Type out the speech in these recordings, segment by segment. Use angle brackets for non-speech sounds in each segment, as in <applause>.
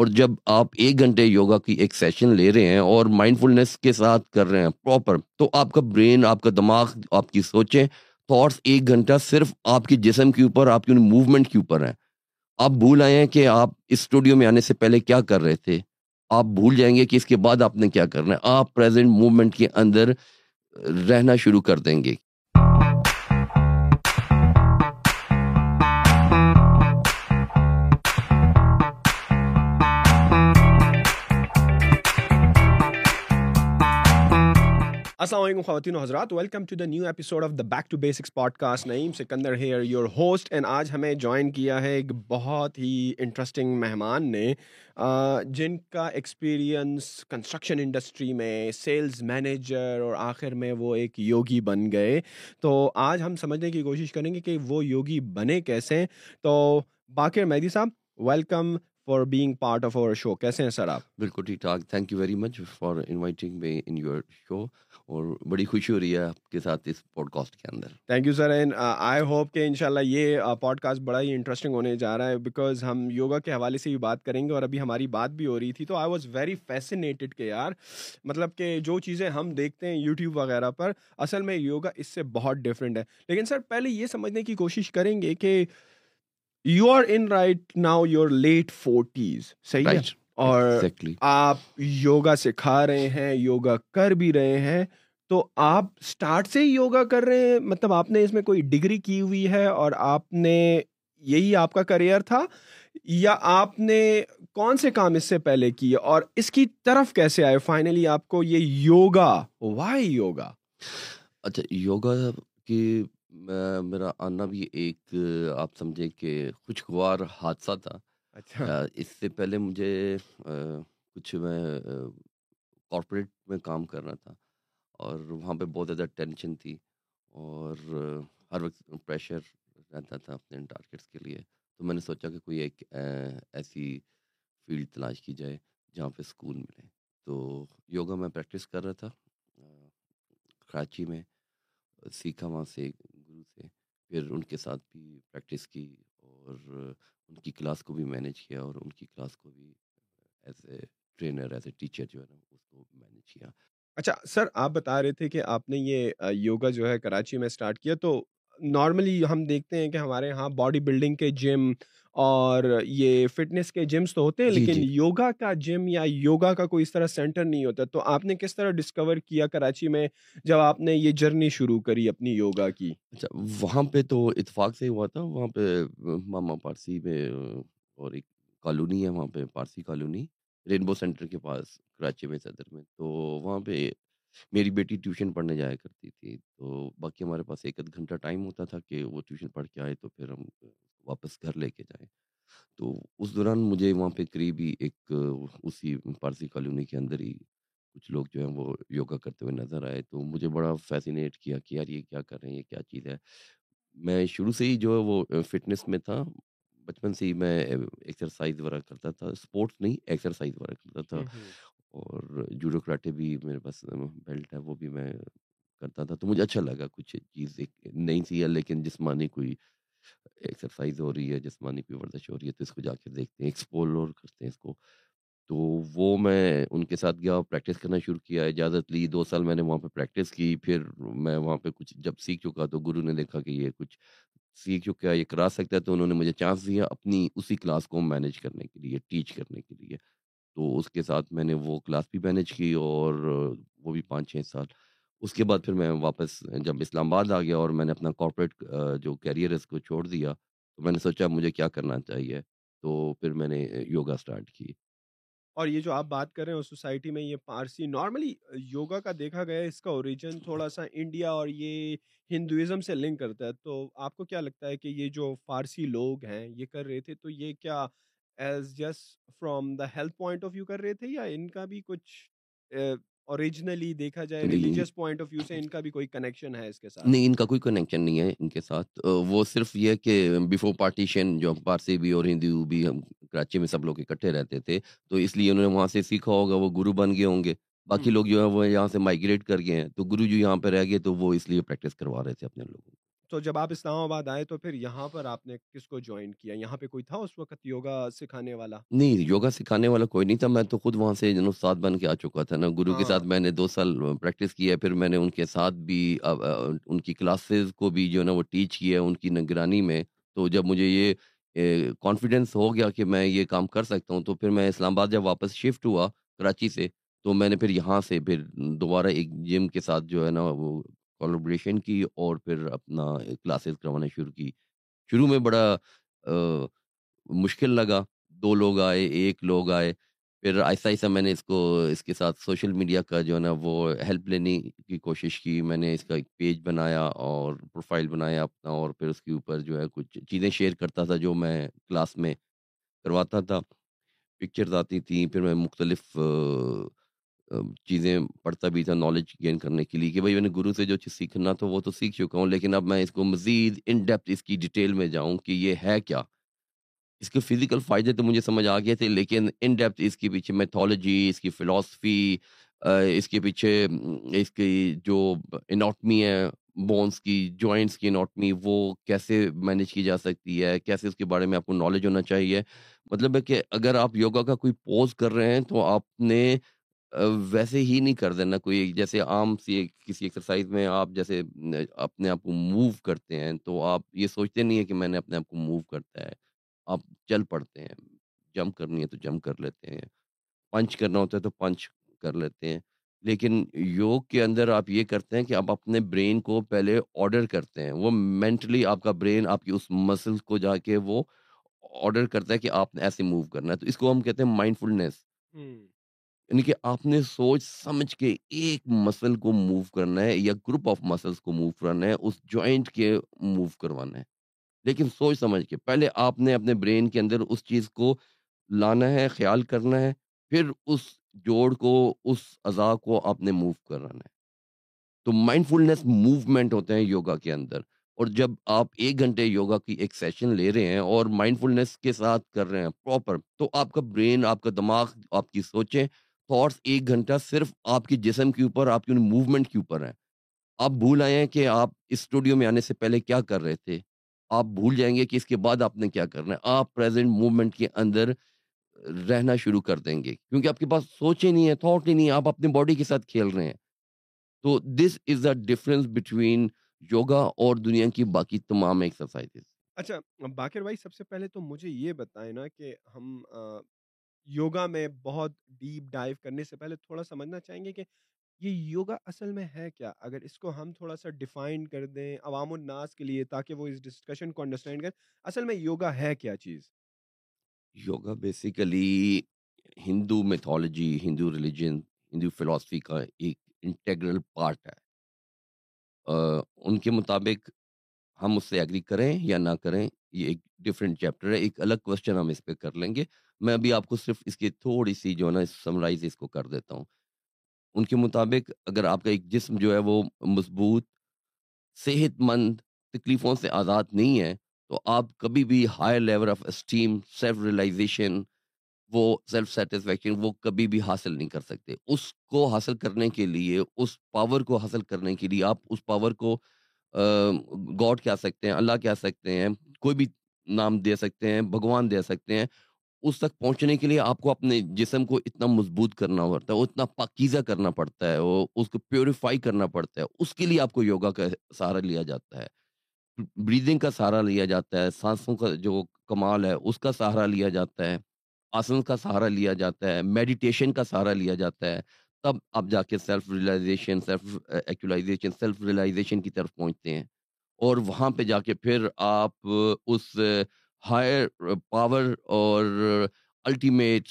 اور جب آپ ایک گھنٹے یوگا کی ایک سیشن لے رہے ہیں اور مائنڈ فلنس کے ساتھ کر رہے ہیں پراپر تو آپ کا برین آپ کا دماغ، آپ کی سوچیں تھاٹس ایک گھنٹہ صرف آپ کی جسم کے اوپر، آپ کی موومنٹ کے اوپر ہیں۔ آپ بھول آئے ہیں کہ آپ اسٹوڈیو میں آنے سے پہلے کیا کر رہے تھے۔ آپ بھول جائیں گے کہ اس کے بعد آپ نے کیا کرنا ہے۔ آپ پریزنٹ موومنٹ کے اندر رہنا شروع کر دیں گے۔ السلام علیکم خواتین و حضرات welcome to the new episode of the back to basics podcast Naeem Sikandar here your host and آج ہمیں جوائن کیا ہے ایک بہت ہی انٹرسٹنگ مہمان نے جن کا ایکسپیرینس کنسٹرکشن انڈسٹری میں سیلز مینیجر اور آخر میں وہ ایک یوگی بن گئے۔ تو آج ہم سمجھنے کی کوشش کریں گے کہ وہ یوگی بنے کیسے۔ تو باقر مہدی صاحب welcome for being part of over show کیسے ہیں سر آپ؟ بالکل ٹھیک ٹھاک۔ Thank you very much for inviting me in your show اور بڑی خوشی ہو رہی ہے آپ کے ساتھ اس پوڈ کاسٹ کے اندر۔ Thank you sir and I hope کہ ان شاء اللہ یہ پوڈ کاسٹ بڑا ہی انٹرسٹنگ ہونے جا رہا ہے بیکاز ہم یوگا کے حوالے سے بھی بات کریں گے اور ابھی ہماری بات بھی ہو رہی تھی تو آئی واز ویری فیسنیٹڈ کہ یار مطلب کہ جو چیزیں ہم دیکھتے ہیں یوٹیوب وغیرہ پر اصل میں یوگا اس سے بہت ڈفرینٹ ہے۔ لیکن سر پہلے یہ سمجھنے کی کوشش کریں گے کہ you are in right now your late forties صحیح ہے اور آپ یوگا سکھا رہے ہیں یوگا کر بھی رہے ہیں تو آپ اسٹارٹ سے ہی یوگا کر رہے ہیں مطلب آپ نے اس میں کوئی ڈگری کی ہوئی ہے اور آپ نے یہی آپ کا کریئر تھا یا آپ نے کون سے کام اس سے پہلے کیے اور اس کی طرف کیسے آئے فائنلی آپ کو یہ یوگا وائی یوگا اچھا یوگا کی میرا آنا بھی ایک آپ سمجھے کہ خوشگوار حادثہ تھا۔ اچھا۔ اس سے پہلے مجھے کچھ میں کارپوریٹ میں کام کرنا تھا اور وہاں پہ بہت زیادہ ٹینشن تھی اور ہر وقت پریشر رہتا تھا اپنے ٹارگیٹس کے لیے۔ تو میں نے سوچا کہ کوئی ایک ایسی فیلڈ تلاش کی جائے جہاں پہ سکون ملے۔ تو یوگا میں پریکٹس کر رہا تھا کراچی میں۔ سیکھا وہاں سے پھر ان کے ساتھ بھی پریکٹس کی اور ان کی کلاس کو بھی مینیج کیا اور ان کی کلاس کو بھی as a trainer as a teacher جو ہے نا اس کو مینیج کیا۔ اچھا سر، آپ بتا رہے تھے کہ آپ نے یہ یوگا جو ہے کراچی میں اسٹارٹ کیا تو نارملی ہم دیکھتے ہیں کہ ہمارے یہاں باڈی بلڈنگ کے جم اور یہ فٹنس کے جمس تو ہوتے ہیں جی، لیکن جی۔ یوگا کا جم یا یوگا کا کوئی اس طرح سینٹر نہیں ہوتا۔ تو آپ نے کس طرح ڈسکور کیا کراچی میں جب آپ نے یہ جرنی شروع کری اپنی یوگا کی؟ اچھا وہاں پہ تو اتفاق سے ہوا تھا۔ وہاں پہ ماما پارسی میں اور ایک کالونی ہے وہاں پہ پارسی کالونی رینبو سینٹر کے پاس کراچی میں صدر میں۔ تو وہاں پہ میری بیٹی ٹیوشن پڑھنے جایا کرتی تھی، تو باقی ہمارے پاس ایک آدھ گھنٹہ ٹائم ہوتا تھا کہ وہ ٹیوشن پڑھ کے آئے تو پھر ہم واپس گھر لے کے جائیں۔ تو اس دوران مجھے وہاں پہ قریبی ایک اسی پارسی کالونی کے اندر ہی کچھ لوگ جو ہیں وہ یوگا کرتے ہوئے نظر آئے، تو مجھے بڑا فیسینیٹ کیا کہ یار یہ کیا کر رہے ہیں، یہ کیا چیز ہے۔ میں شروع سے ہی جو ہے وہ فٹنس میں تھا، بچپن سے ہی میں ایکسرسائز وغیرہ کرتا تھا اسپورٹس نہیں ایکسرسائز وغیرہ کرتا تھا۔ اور جوڈو کراٹے بھی میرے پاس بیلٹ ہے، وہ بھی میں کرتا تھا۔ تو مجھے اچھا لگا کچھ چیز ایک نئی سی ہے، لیکن جسمانی کوئی ایکسرسائز ہو رہی ہے، جسمانی کوئی ورزش ہو رہی ہے، تو اس کو جا کے دیکھتے ہیں ایکسپلور کرتے ہیں اس کو۔ تو وہ میں ان کے ساتھ گیا پریکٹس کرنا شروع کیا۔ اجازت لی، دو سال میں نے وہاں پہ پریکٹس کی۔ پھر میں وہاں پہ کچھ جب سیکھ چکا تو گرو نے دیکھا کہ یہ کچھ سیکھ چکا یہ کرا سکتا ہے۔ تو انہوں نے مجھے چانس دیا اپنی اسی کلاس کو مینیج کرنے کے لیے ٹیچ کرنے کے لیے۔ تو اس کے ساتھ میں نے وہ کلاس بھی مینیج کی اور وہ بھی پانچ چھ سال۔ اس کے بعد پھر میں واپس جب اسلام آباد آ گیا اور میں نے اپنا کارپوریٹ جو کیریئر ہے اس کو چھوڑ دیا تو میں نے سوچا مجھے کیا کرنا چاہیے؟ تو پھر میں نے یوگا اسٹارٹ کی۔ اور یہ جو آپ بات کر رہے ہیں سوسائٹی میں یہ پارسی نارملی یوگا کا دیکھا گیا اس کا اوریجن تھوڑا سا انڈیا اور یہ ہندوازم سے لنک کرتا ہے۔ تو آپ کو کیا لگتا ہے کہ یہ جو فارسی لوگ ہیں یہ کر رہے تھے تو یہ کیا as just from the health point of view کر رہے تھے یا ان کا بھی کچھ اوریجنلی دیکھا جائے ریلیجیس پوائنٹ آف ویو سے ان کا بھی کوئی کنیکشن ہے اس کے ساتھ نہیں ان کا کوئی کنیکشن نہیں ہے ان کے ساتھ وہ صرف یہ کہ بیفور پارٹیشن جو پارسی بھی اور ہندو بھی ہم کراچی میں سب لوگ اکٹھے رہتے تھے تو اس لیے انہوں نے وہاں سے سیکھا ہوگا وہ گرو بن گئے ہوں گے باقی لوگ جو ہے وہ یہاں سے مائگریٹ کر گئے ہیں تو گرو جو یہاں پہ رہ گئے تو وہ اس لیے پریکٹس کروا رہے تھے اپنے لوگوں تو جب آپ اسلام آباد آئے تو پھر یہاں پر آپ نے کس کو جوائن کیا؟ یہاں پہ کوئی تھا اس وقت یوگا سکھانے والا؟ نہیں یوگا سکھانے والا کوئی نہیں تھا۔ میں تو خود وہاں سے استاد بن کے آ چکا تھا نا۔ گرو کے ساتھ ہاں۔ میں نے دو سال پریکٹس کیا ہے۔ پھر میں نے ان کے ساتھ بھی ان کی کلاسز کو بھی جو ہے نا وہ ٹیچ کیا ہے ان کی نگرانی میں۔ تو جب مجھے یہ کانفیڈینس ہو گیا کہ میں یہ کام کر سکتا ہوں تو پھر میں اسلام آباد جب واپس شفٹ ہوا کراچی سے تو میں نے پھر یہاں سے پھر دوبارہ ایک جم کے ساتھ جو ہے نا وہ کولابریشن کی اور پھر اپنا کلاسز کروانا شروع کی۔ شروع میں بڑا مشکل لگا۔ دو لوگ آئے، ایک لوگ آئے۔ پھر آہستہ آہستہ میں نے اس کو، اس کے ساتھ سوشل میڈیا کا جو ہے نا، وہ ہیلپ لینے کی کوشش کی۔ میں نے اس کا ایک پیج بنایا اور پروفائل بنایا اپنا اور پھر اس کے اوپر جو ہے کچھ چیزیں شیئر کرتا تھا جو میں کلاس میں کرواتا تھا۔ پکچرز آتی تھیں، پھر میں مختلف چیزیں پڑھتا بھی تھا نالج گین کرنے کے لیے کہ بھائی میں نے گرو سے جو چیز سیکھنا تھا وہ تو سیکھ چکا ہوں، لیکن اب میں اس کو مزید ان ڈیپتھ اس کی ڈیٹیل میں جاؤں کہ یہ ہے کیا۔ اس کے فزیکل فائدے تو مجھے سمجھ آ گئے تھے، لیکن ان ڈیپتھ اس کے پیچھے میتھولوجی اس کی فلاسفی اس کے پیچھے اس کی جو اناٹمی ہے بونس کی جوائنٹس کی اناٹمی وہ کیسے مینیج کی جا سکتی ہے، کیسے اس کے بارے میں آپ کو نالج ہونا چاہیے۔ مطلب ہے کہ اگر آپ یوگا کا کوئی پوز کر رہے ہیں تو آپ نے ویسے ہی نہیں کر دینا کوئی جیسے عام سی کسی ایکسرسائز میں آپ جیسے اپنے آپ کو موو کرتے ہیں، تو آپ یہ سوچتے نہیں ہیں کہ میں نے اپنے آپ کو موو کرتا ہے، آپ چل پڑتے ہیں جمپ کرنی ہے تو جمپ کر لیتے ہیں پنچ کرنا ہوتا ہے تو پنچ کر لیتے ہیں، لیکن یوگ کے اندر آپ یہ کرتے ہیں کہ آپ اپنے برین کو پہلے آرڈر کرتے ہیں، وہ مینٹلی آپ کا برین آپ کی اس مسل کو جا کے وہ آرڈر کرتا ہے کہ آپ نے ایسے موو کرنا ہے، تو اس کو ہم کہتے ہیں مائنڈ فلنس یعنی کہ آپ نے سوچ سمجھ کے ایک مسل کو موو کرنا ہے یا گروپ آف مسلس کو موو کرنا ہے، اس جوائنٹ کے موو کروانا ہے۔ لیکن سوچ سمجھ کے پہلے آپ نے اپنے برین کے اندر اس چیز کو لانا ہے، خیال کرنا ہے، پھر اس جوڑ کو، اس اعضاء کو آپ نے موو کرانا ہے۔ تو مائنڈ فلنس موومنٹ ہوتے ہیں یوگا کے اندر۔ اور جب آپ ایک گھنٹے یوگا کی ایک سیشن لے رہے ہیں اور مائنڈ فلنس کے ساتھ کر رہے ہیں پراپر تو آپ کا برین، آپ کا دماغ، آپ کی سوچیں تھاٹس ایک گھنٹہ صرف آپ کی جسم کے اوپر آپ کی موومنٹ کے اوپر ہیں آپ بھول آئے ہیں کہ آپ اسٹوڈیو میں آنے سے پہلے کیا کر رہے تھے آپ بھول جائیں گے کہ اس کے بعد آپ نے کیا کرنا ہے آپ پریزنٹ موومنٹ کے اندر رہنا شروع کر دیں گے کیونکہ آپ کے پاس سوچے نہیں ہے تھاٹ ہی نہیں ہے آپ اپنے باڈی کے ساتھ کھیل رہے ہیں تو this is the difference between yoga اور دنیا کی باقی تمام ایکسرسائز اچھا باقر بھائی سب سے پہلے تو مجھے یہ بتائیں نا کہ ہم یوگا میں بہت ڈیپ ڈائیو کرنے سے پہلے تھوڑا سمجھنا چاہیں گے کہ یہ یوگا اصل میں ہے کیا؟ اگر اس کو ہم تھوڑا سا ڈیفائن کر دیں عوام الناس کے لیے تاکہ وہ اس ڈسکشن کو انڈرسٹینڈ کریں، اصل میں یوگا ہے کیا چیز؟ Yoga basically Hindu mythology, Hindu religion, Hindu philosophy کا ایک انٹیگرل پارٹ ہے۔ ان کے مطابق ہم اس سے ایگری کریں یا نہ کریں یہ ایک ڈفرینٹ چیپٹر ہے، ایک الگ کوشچن ہم اس پہ کر لیں گے۔ میں ابھی آپ کو صرف اس کی تھوڑی سی جو ہے نا سمرائز اس کو کر دیتا ہوں۔ ان کے مطابق اگر آپ کا ایک جسم جو ہے وہ مضبوط صحت مند تکلیفوں سے آزاد نہیں ہے، تو آپ کبھی بھی high level of esteem self realization وہ سیلف سیٹسفیکشن وہ کبھی بھی حاصل نہیں کر سکتے۔ اس کو حاصل کرنے کے لیے، اس پاور کو حاصل کرنے کے لیے آپ اس پاور کو گاڈ کہہ سکتے ہیں، اللہ کہہ سکتے ہیں، کوئی بھی نام دے سکتے ہیں، بھگوان دے سکتے ہیں، اس تک پہنچنے کے لیے آپ کو اپنے جسم کو اتنا مضبوط کرنا پڑتا ہے، وہ اتنا پاکیزہ کرنا پڑتا ہے، وہ اس کو پیوریفائی کرنا پڑتا ہے، اس کے لیے آپ کو یوگا کا سہارا لیا جاتا ہے بریدنگ کا سہارا لیا جاتا ہے، سانسوں کا جو کمال ہے، اس کا سہارا لیا جاتا ہے، آسن کا سہارا لیا جاتا ہے میڈیٹیشن کا سہارا لیا جاتا ہے۔ تب آپ جا کے self realization self actualization self realization کی طرف پہنچتے ہیں اور وہاں پہ جا کے پھر آپ اس ہائر پاور اور الٹیمیٹ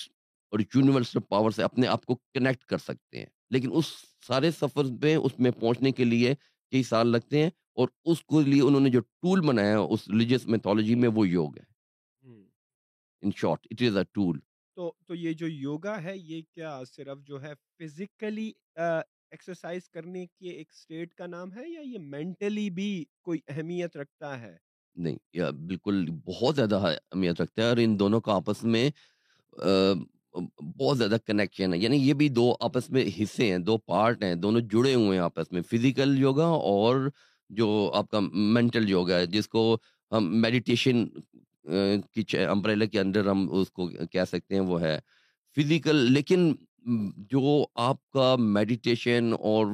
اور یونیورسل پاور سے اپنے آپ کو کنیکٹ کر سکتے ہیں۔ لیکن اس سارے سفر میں اس میں پہنچنے کے لیے کئی سال لگتے ہیں اور اس کو لیے انہوں نے جو ٹول بنایا اس ریلیجیس میتھولوجی میں وہ یوگ ہے۔ In short it is a tool تو تو یہ جو یوگا ہے، یہ کیا صرف جو ہے فزیکلی ایکسرسائز کرنے کی ایک اسٹیٹ کا نام ہے یا یہ مینٹلی بھی کوئی اہمیت رکھتا ہے؟ نہیں یا بالکل بہت زیادہ اہمیت رکھتا ہے اور ان دونوں کا آپس میں بہت زیادہ کنیکشن ہے۔ یعنی یہ بھی دو آپس میں حصے ہیں، دو پارٹ ہیں، دونوں جڑے ہوئے ہیں آپس میں فزیکل یوگا اور جو آپ کا مینٹل یوگا ہے، جس کو ہم میڈیٹیشن کی امبریلا کے اندر ہم اس کو کہہ سکتے ہیں وہ ہے فزیکل، لیکن جو آپ کا میڈیٹیشن اور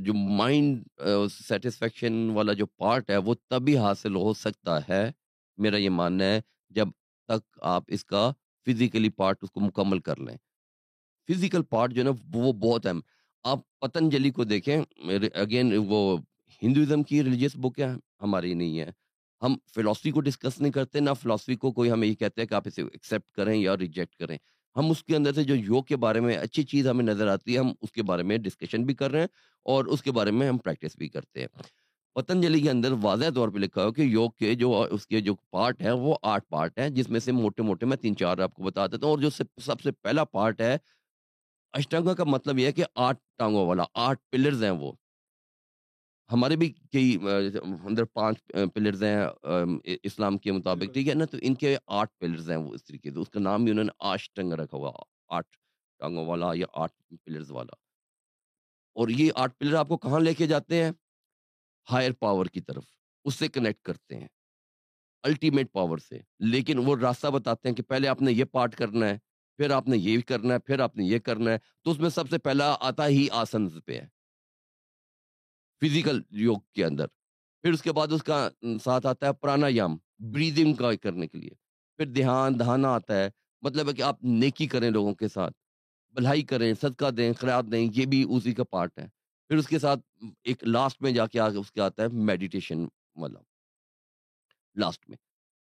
جو مائنڈ سیٹسفیکشن والا جو پارٹ ہے وہ تبھی حاصل ہو سکتا ہے، میرا یہ ماننا ہے، جب تک آپ اس کا فزیکلی پارٹ اس کو مکمل کر لیں۔ فزیکل پارٹ جو ہے نا، وہ بہت اہم۔ آپ پتنجلی کو دیکھیں اگین وہ ہندوازم کی ریلیجیس بک ہے، ہماری نہیں ہے۔ ہم فلاسفی کو ڈسکس نہیں کرتے، نہ فلاسفی کو کوئی ہمیں یہ کہتے ہیں کہ آپ اسے ایکسیپٹ کریں یا ریجیکٹ کریں۔ ہم اس کے اندر سے جو یوگ کے بارے میں اچھی چیز ہمیں نظر آتی ہے، ہم اس کے بارے میں ڈسکشن بھی کر رہے ہیں اور اس کے بارے میں ہم پریکٹس بھی کرتے ہیں۔ پتنجلی کے اندر واضح طور پہ لکھا ہو کہ یوگ کے جو اس کے جو پارٹ ہیں، وہ آٹھ پارٹ ہیں، جس میں سے موٹے موٹے میں تین چار آپ کو بتا دیتا ہوں۔ اور جو سب سے پہلا پارٹ ہے، اشٹانگا کا مطلب یہ ہے کہ آٹھ ٹانگوں والا، آٹھ پلرز ہیں وہ۔ ہمارے بھی کئی اندر پانچ پلرز ہیں اسلام کے مطابق ٹھیک ہے نا؟ تو ان کے آٹھ پلرز ہیں وہ اس طریقے سے۔ اس کا نام بھی انہوں نے آشٹنگ رکھا ہوا آٹھ ٹانگوں والا یا آٹھ پلرز والا۔ اور یہ آٹھ پلر آپ کو کہاں لے کے جاتے ہیں؟ ہائر پاور کی طرف۔ اس سے کنیکٹ کرتے ہیں۔ الٹیمیٹ پاور سے۔ لیکن وہ راستہ بتاتے ہیں کہ پہلے آپ نے یہ پارٹ کرنا ہے پھر آپ نے یہ کرنا ہے پھر آپ نے یہ کرنا ہے۔ تو اس میں سب سے پہلا آتا ہی آسنز پہ ہے۔ فزیکل یوگ کے اندر۔ پھر اس کے بعد اس کا ساتھ آتا ہے پرانا یام بریدنگ کا کرنے کے لیے۔ پھر دھیان دہانا آتا ہے۔ مطلب ہے کہ آپ نیکی کریں لوگوں کے ساتھ، بھلائی کریں، صدقہ دیں، خیرات دیں، یہ بھی اسی کا پارٹ ہے۔ پھر اس کے ساتھ ایک لاسٹ میں جا کے آگے اس کے آتا ہے میڈیٹیشن والا۔ لاسٹ میں۔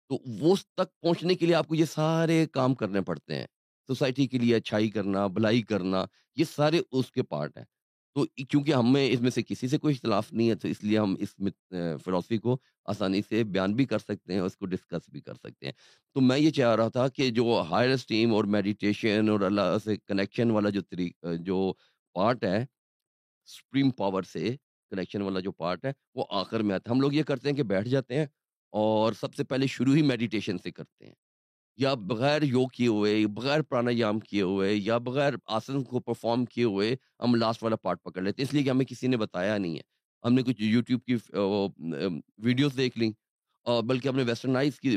تو وہ تک پہنچنے کے لیے آپ کو یہ سارے کام کرنے پڑتے ہیں۔ سوسائٹی کے لیے اچھائی کرنا، بھلائی کرنا، یہ سارے اس کے پارٹ ہیں۔ تو کیونکہ ہمیں اس میں سے کسی سے کوئی اختلاف نہیں ہے، تو اس لیے ہم اس فلاسفی کو آسانی سے بیان بھی کر سکتے ہیں اور اس کو ڈسکس بھی کر سکتے ہیں۔ تو میں یہ چاہ رہا تھا کہ جو ہائر اسٹیم اور میڈیٹیشن اور اللہ سے کنیکشن والا جو طریق جو پارٹ ہے سپریم پاور سے کنیکشن والا جو پارٹ ہے، وہ آخر میں آتا ہے۔ ہم لوگ یہ کرتے ہیں کہ بیٹھ جاتے ہیں اور سب سے پہلے شروع ہی میڈیٹیشن سے کرتے ہیں۔ یا بغیر یوگ کیے ہوئے، بغیر پرانایام کیے ہوئے یا بغیر آسن کو پرفارم کیے ہوئے ہم لاسٹ والا پارٹ پکڑ لیتے ہیں۔ اس لیے کہ ہمیں کسی نے بتایا نہیں ہے۔ ہم نے کچھ یوٹیوب کی ویڈیوز دیکھ لیں۔ بلکہ ہم نے ویسٹرنائز کی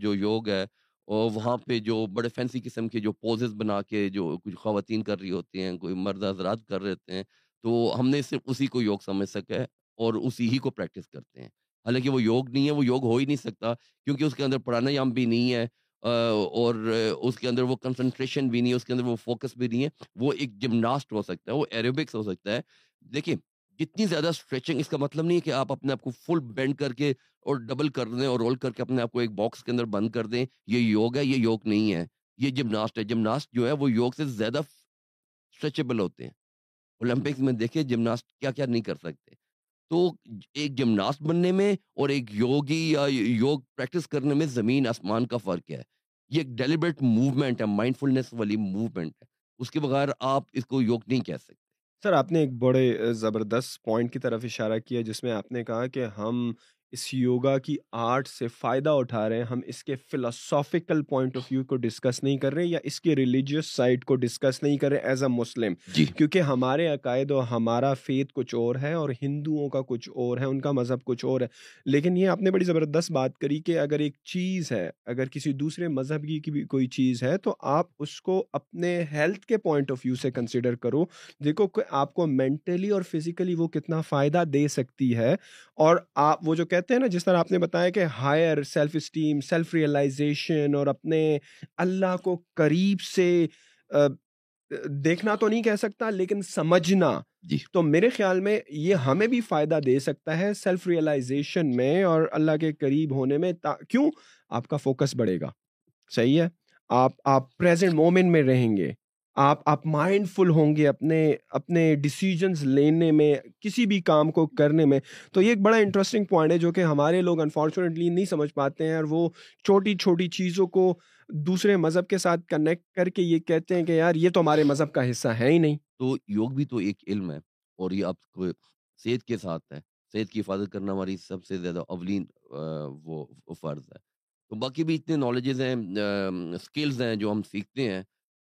جو یوگ ہے، اور وہاں پہ جو بڑے فینسی قسم کے جو پوزز بنا کے جو کچھ خواتین کر رہی ہوتی ہیں، کوئی مرد حضرات کر رہے ہیں، تو ہم نے صرف اسی کو یوگ سمجھ سکے اور اسی ہی کو پریکٹس کرتے ہیں۔ حالانکہ وہ یوگ نہیں ہے، وہ یوگ ہو ہی نہیں سکتا کیونکہ اس کے اندر پرانایام بھی نہیں ہے۔ اور اس کے اندر وہ کنسنٹریشن بھی نہیں ہے، اس کے اندر وہ فوکس بھی نہیں ہے، وہ ایک جمناسٹ ہو سکتا ہے، وہ ایروبکس ہو سکتا ہے۔ دیکھیں جتنی زیادہ اسٹریچنگ اس کا مطلب نہیں ہے کہ آپ اپنے آپ کو فل بینڈ کر کے اور ڈبل کر دیں اور رول کر کے اپنے آپ کو ایک باکس کے اندر بند کر دیں، یہ یوگ ہے، یہ یوگ نہیں ہے، یہ جمناسٹ ہے۔ جمناسٹ جو ہے، وہ یوگ سے زیادہ اسٹریچیبل ہوتے ہیں۔ اولمپکس میں دیکھیں جمناسٹ کیا کیا نہیں کر سکتے۔ تو ایک جمناسٹ بننے میں اور ایک یوگی یا یوگ پریکٹس کرنے میں زمین آسمان کا فرق ہے۔ یہ ایک ڈیلیبریٹ موومنٹ ہے مائنڈ فلنس والی موومنٹ ہے۔ اس کے بغیر آپ اس کو یوگ نہیں کہہ سکتے۔ سر، آپ نے ایک بڑے زبردست پوائنٹ کی طرف اشارہ کیا، جس میں آپ نے کہا کہ ہم اس یوگا کی آرٹ سے فائدہ اٹھا رہے ہیں ہم اس کے فلاسافیکل پوائنٹ آف ویو کو ڈسکس نہیں کر رہے یا اس کے ریلیجیس سائڈ کو ڈسکس نہیں کر رہے ایز اے مسلم کیونکہ ہمارے عقائد و ہمارا فیت کچھ اور ہے اور ہندوؤں کا کچھ اور ہے ان کا مذہب کچھ اور ہے۔ لیکن یہ آپ نے بڑی زبردست بات کری کہ اگر ایک چیز ہے اگر کسی دوسرے مذہب کی بھی کوئی چیز ہے تو آپ اس کو اپنے ہیلتھ کے پوائنٹ آف ویو سے کنسیڈر کرو۔ دیکھو کہ آپ کو مینٹلی اور فزیکلی وہ کتنا فائدہ دے سکتی ہے اور آپ وہ جو کہتے کہتے ہیں نا جس طرح آپ نے بتایا کہ higher self esteem self realization اور اپنے اللہ کو قریب سے دیکھنا تو نہیں کہہ سکتا لیکن سمجھنا۔ جی۔ تو میرے خیال میں یہ ہمیں بھی فائدہ دے سکتا ہے سیلف ریئلائزیشن میں اور اللہ کے قریب ہونے میں کیوں؟ آپ کا فوکس بڑھے گا۔ صحیح ہے؟ آپ آپ پریزنٹ مومنٹ میں رہیں گے۔ آپ آپ مائنڈ فل ہوں گے اپنے اپنے ڈیسیجنس لینے میں، کسی بھی کام کو کرنے میں۔ تو یہ ایک بڑا انٹرسٹنگ پوائنٹ ہے جو کہ ہمارے لوگ انفارچونیٹلی نہیں سمجھ پاتے ہیں اور وہ چھوٹی چھوٹی چیزوں کو دوسرے مذہب کے ساتھ کنیکٹ کر کے یہ کہتے ہیں کہ یار یہ تو ہمارے مذہب کا حصہ ہے ہی نہیں۔ تو یوگ بھی تو ایک علم ہے اور یہ آپ کو صحت کے ساتھ ہے۔ صحت کی حفاظت کرنا ہماری سب سے زیادہ اولین وہ فرض ہے۔ تو باقی بھی اتنے نالجز ہیں اسکلز ہیں جو ہم سیکھتے ہیں۔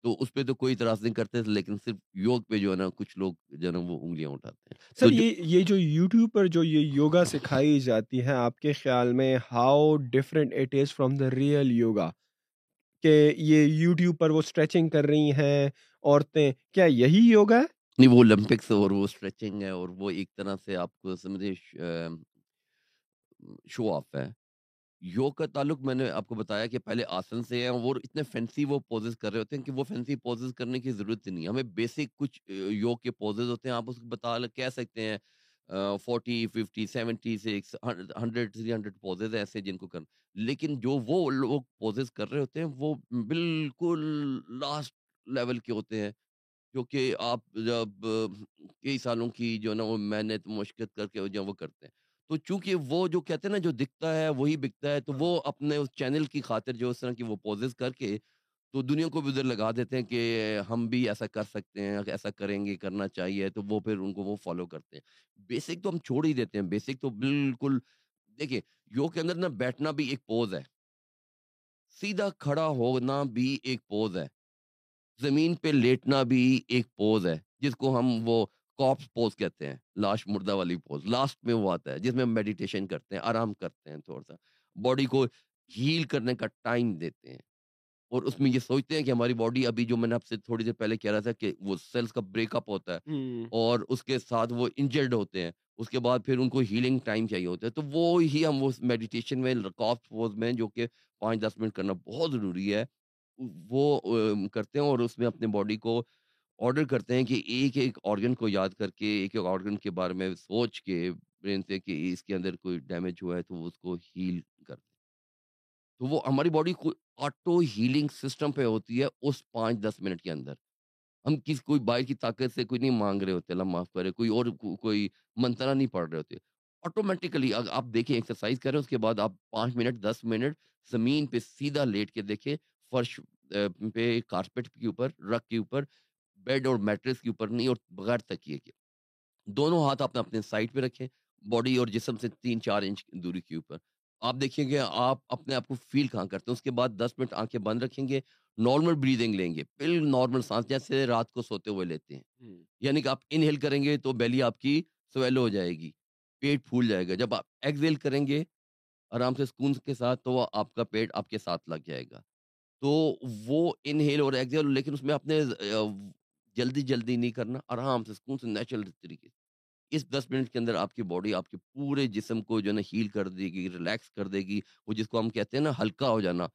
تو اس پہ تو کوئی اعتراض نہیں کرتے لیکن صرف یوگ پہ جو ہے نا کچھ لوگ جو ہے نا وہ انگلیاں اٹھاتے ہیں۔ سر یہ یہ جو یوٹیوب پر جو یہ یوگا سکھائی جاتی ہے آپ کے خیال میں how different it is from the real yoga کہ یہ یوٹیوب پر وہ اسٹریچنگ کر رہی ہیں عورتیں کیا یہی یوگا ہے؟ نہیں وہ اولمپکس اور وہ اسٹریچنگ ہے اور وہ ایک طرح سے آپ کو سمجھے شو آف ہے۔ یوگ کا تعلق میں نے آپ کو بتایا کہ پہلے آسن سے ہے اور اتنے فینسی وہ پوزز کر رہے ہوتے ہیں کہ وہ فینسی پوزز کرنے کی ضرورت نہیں ہمیں بیسک کچھ یوگ کے پوزز ہوتے ہیں، آپ اس کو بتا کہہ سکتے ہیں forty fifty seventy six hundred three hundred poses ایسے جن کو کرنا لیکن جو وہ لوگ پوزز کر رہے ہوتے ہیں، وہ بالکل لاسٹ لیول کے ہوتے ہیں۔ جو کہ آپ جب کئی سالوں کی جو نا وہ محنت، مشقت کر کے جب وہ کرتے ہیں۔ تو چونکہ وہ جو کہتے ہیں نا جو دکھتا ہے وہی بکتا ہے، تو وہ اپنے اس چینل کی خاطر جو اس طرح کی وہ پوزز کر کے تو دنیا کو بھی ادھر لگا دیتے ہیں کہ ہم بھی ایسا کر سکتے ہیں، ایسا کریں گے، کرنا چاہیے، تو وہ پھر ان کو وہ فالو کرتے ہیں۔ بیسک تو ہم چھوڑ ہی دیتے ہیں بیسک تو بالکل دیکھیں یوگ کے اندر نا بیٹھنا بھی ایک پوز ہے۔ سیدھا کھڑا ہونا بھی ایک پوز ہے۔ زمین پہ لیٹنا بھی ایک پوز ہے، جس کو ہم وہ کاپس پوز کہتے ہیں لاش مردہ والی پوز لاسٹ میں وہ آتا ہے جس میں ہم میڈیٹیشن کرتے ہیں آرام کرتے ہیں تھوڑا سا باڈی کو ہیل کرنے کا ٹائم دیتے ہیں اور اس میں یہ سوچتے ہیں کہ ہماری باڈی ابھی جو میں نے آپ سے تھوڑی دیر پہلے کہہ رہا تھا کہ وہ سیلس کا بریک اپ ہوتا ہے اور اس کے ساتھ وہ انجرڈ ہوتے ہیں اس کے بعد پھر ان کو ہیلنگ ٹائم چاہیے ہوتا ہے تو وہ ہی ہم وہ میڈیٹیشن میں کاپس پوز میں جو کہ پانچ دس منٹ کرنا بہت ضروری ہے وہ کرتے ہیں اور اس میں اپنے باڈی کو آرڈر کرتے ہیں کہ ایک ایک آرگن کو یاد کر کے، ایک ایک آرگن کے بارے میں سوچ کے برین سے کہ اس کے اندر کوئی ڈیمیج ہوا ہے تو وہ اس کو ہیل کر دیں۔ تو وہ ہماری باڈی کو آٹو ہیلنگ سسٹم پہ ہوتی ہے اس پانچ دس منٹ کے اندر۔ ہم کس، کوئی باہر کی طاقت سے کوئی نہیں مانگ رہے ہوتے، اللہ معاف کرے، کوئی اور کوئی منترا نہیں پڑھ رہے ہوتے۔ آٹومیٹیکلی آپ دیکھیں ایکسرسائز کریں اس کے بعد آپ پانچ منٹ، دس منٹ زمین پہ سیدھا لیٹ کے دیکھیں، فرش پہ کارپیٹ کے اوپر رک کے اوپر بیڈ اور میٹرس کے اوپر نہیں اور بغیر تکیے کے۔ دونوں ہاتھ آپ اپنے سائڈ پہ رکھیں باڈی اور جسم سے تین چار انچ دوری کے اوپر۔ آپ دیکھیں گے آپ اپنے آپ کو فیل کہاں کرتے ہیں؟ اس کے بعد دس منٹ آنکھیں بند رکھیں گے نارمل بریدنگ لیں گے بالکل نارمل سانس جیسے رات کو سوتے ہوئے لیتے ہیں۔ یعنی کہ آپ انہیل کریں گے تو بیلی آپ کی سویلو ہو جائے گی پیٹ پھول جائے گا۔ جب آپ ایکزیل کریں گے آرام سے سکون کے ساتھ تو آپ کا پیٹ آپ کے ساتھ لگ جائے گا۔ تو وہ انہیل اور ایکزیل لیکن اس میں اپنے جلدی جلدی نہیں کرنا آرام سے سکون سے نیچرل طریقے سے۔ اس دس منٹ کے اندر آپ کی باڈی آپ کے پورے جسم کو جو ہے نا ہیل کر دے گی ریلیکس کر دے گی۔ وہ جس کو ہم کہتے ہیں نا ہلکا ہو جانا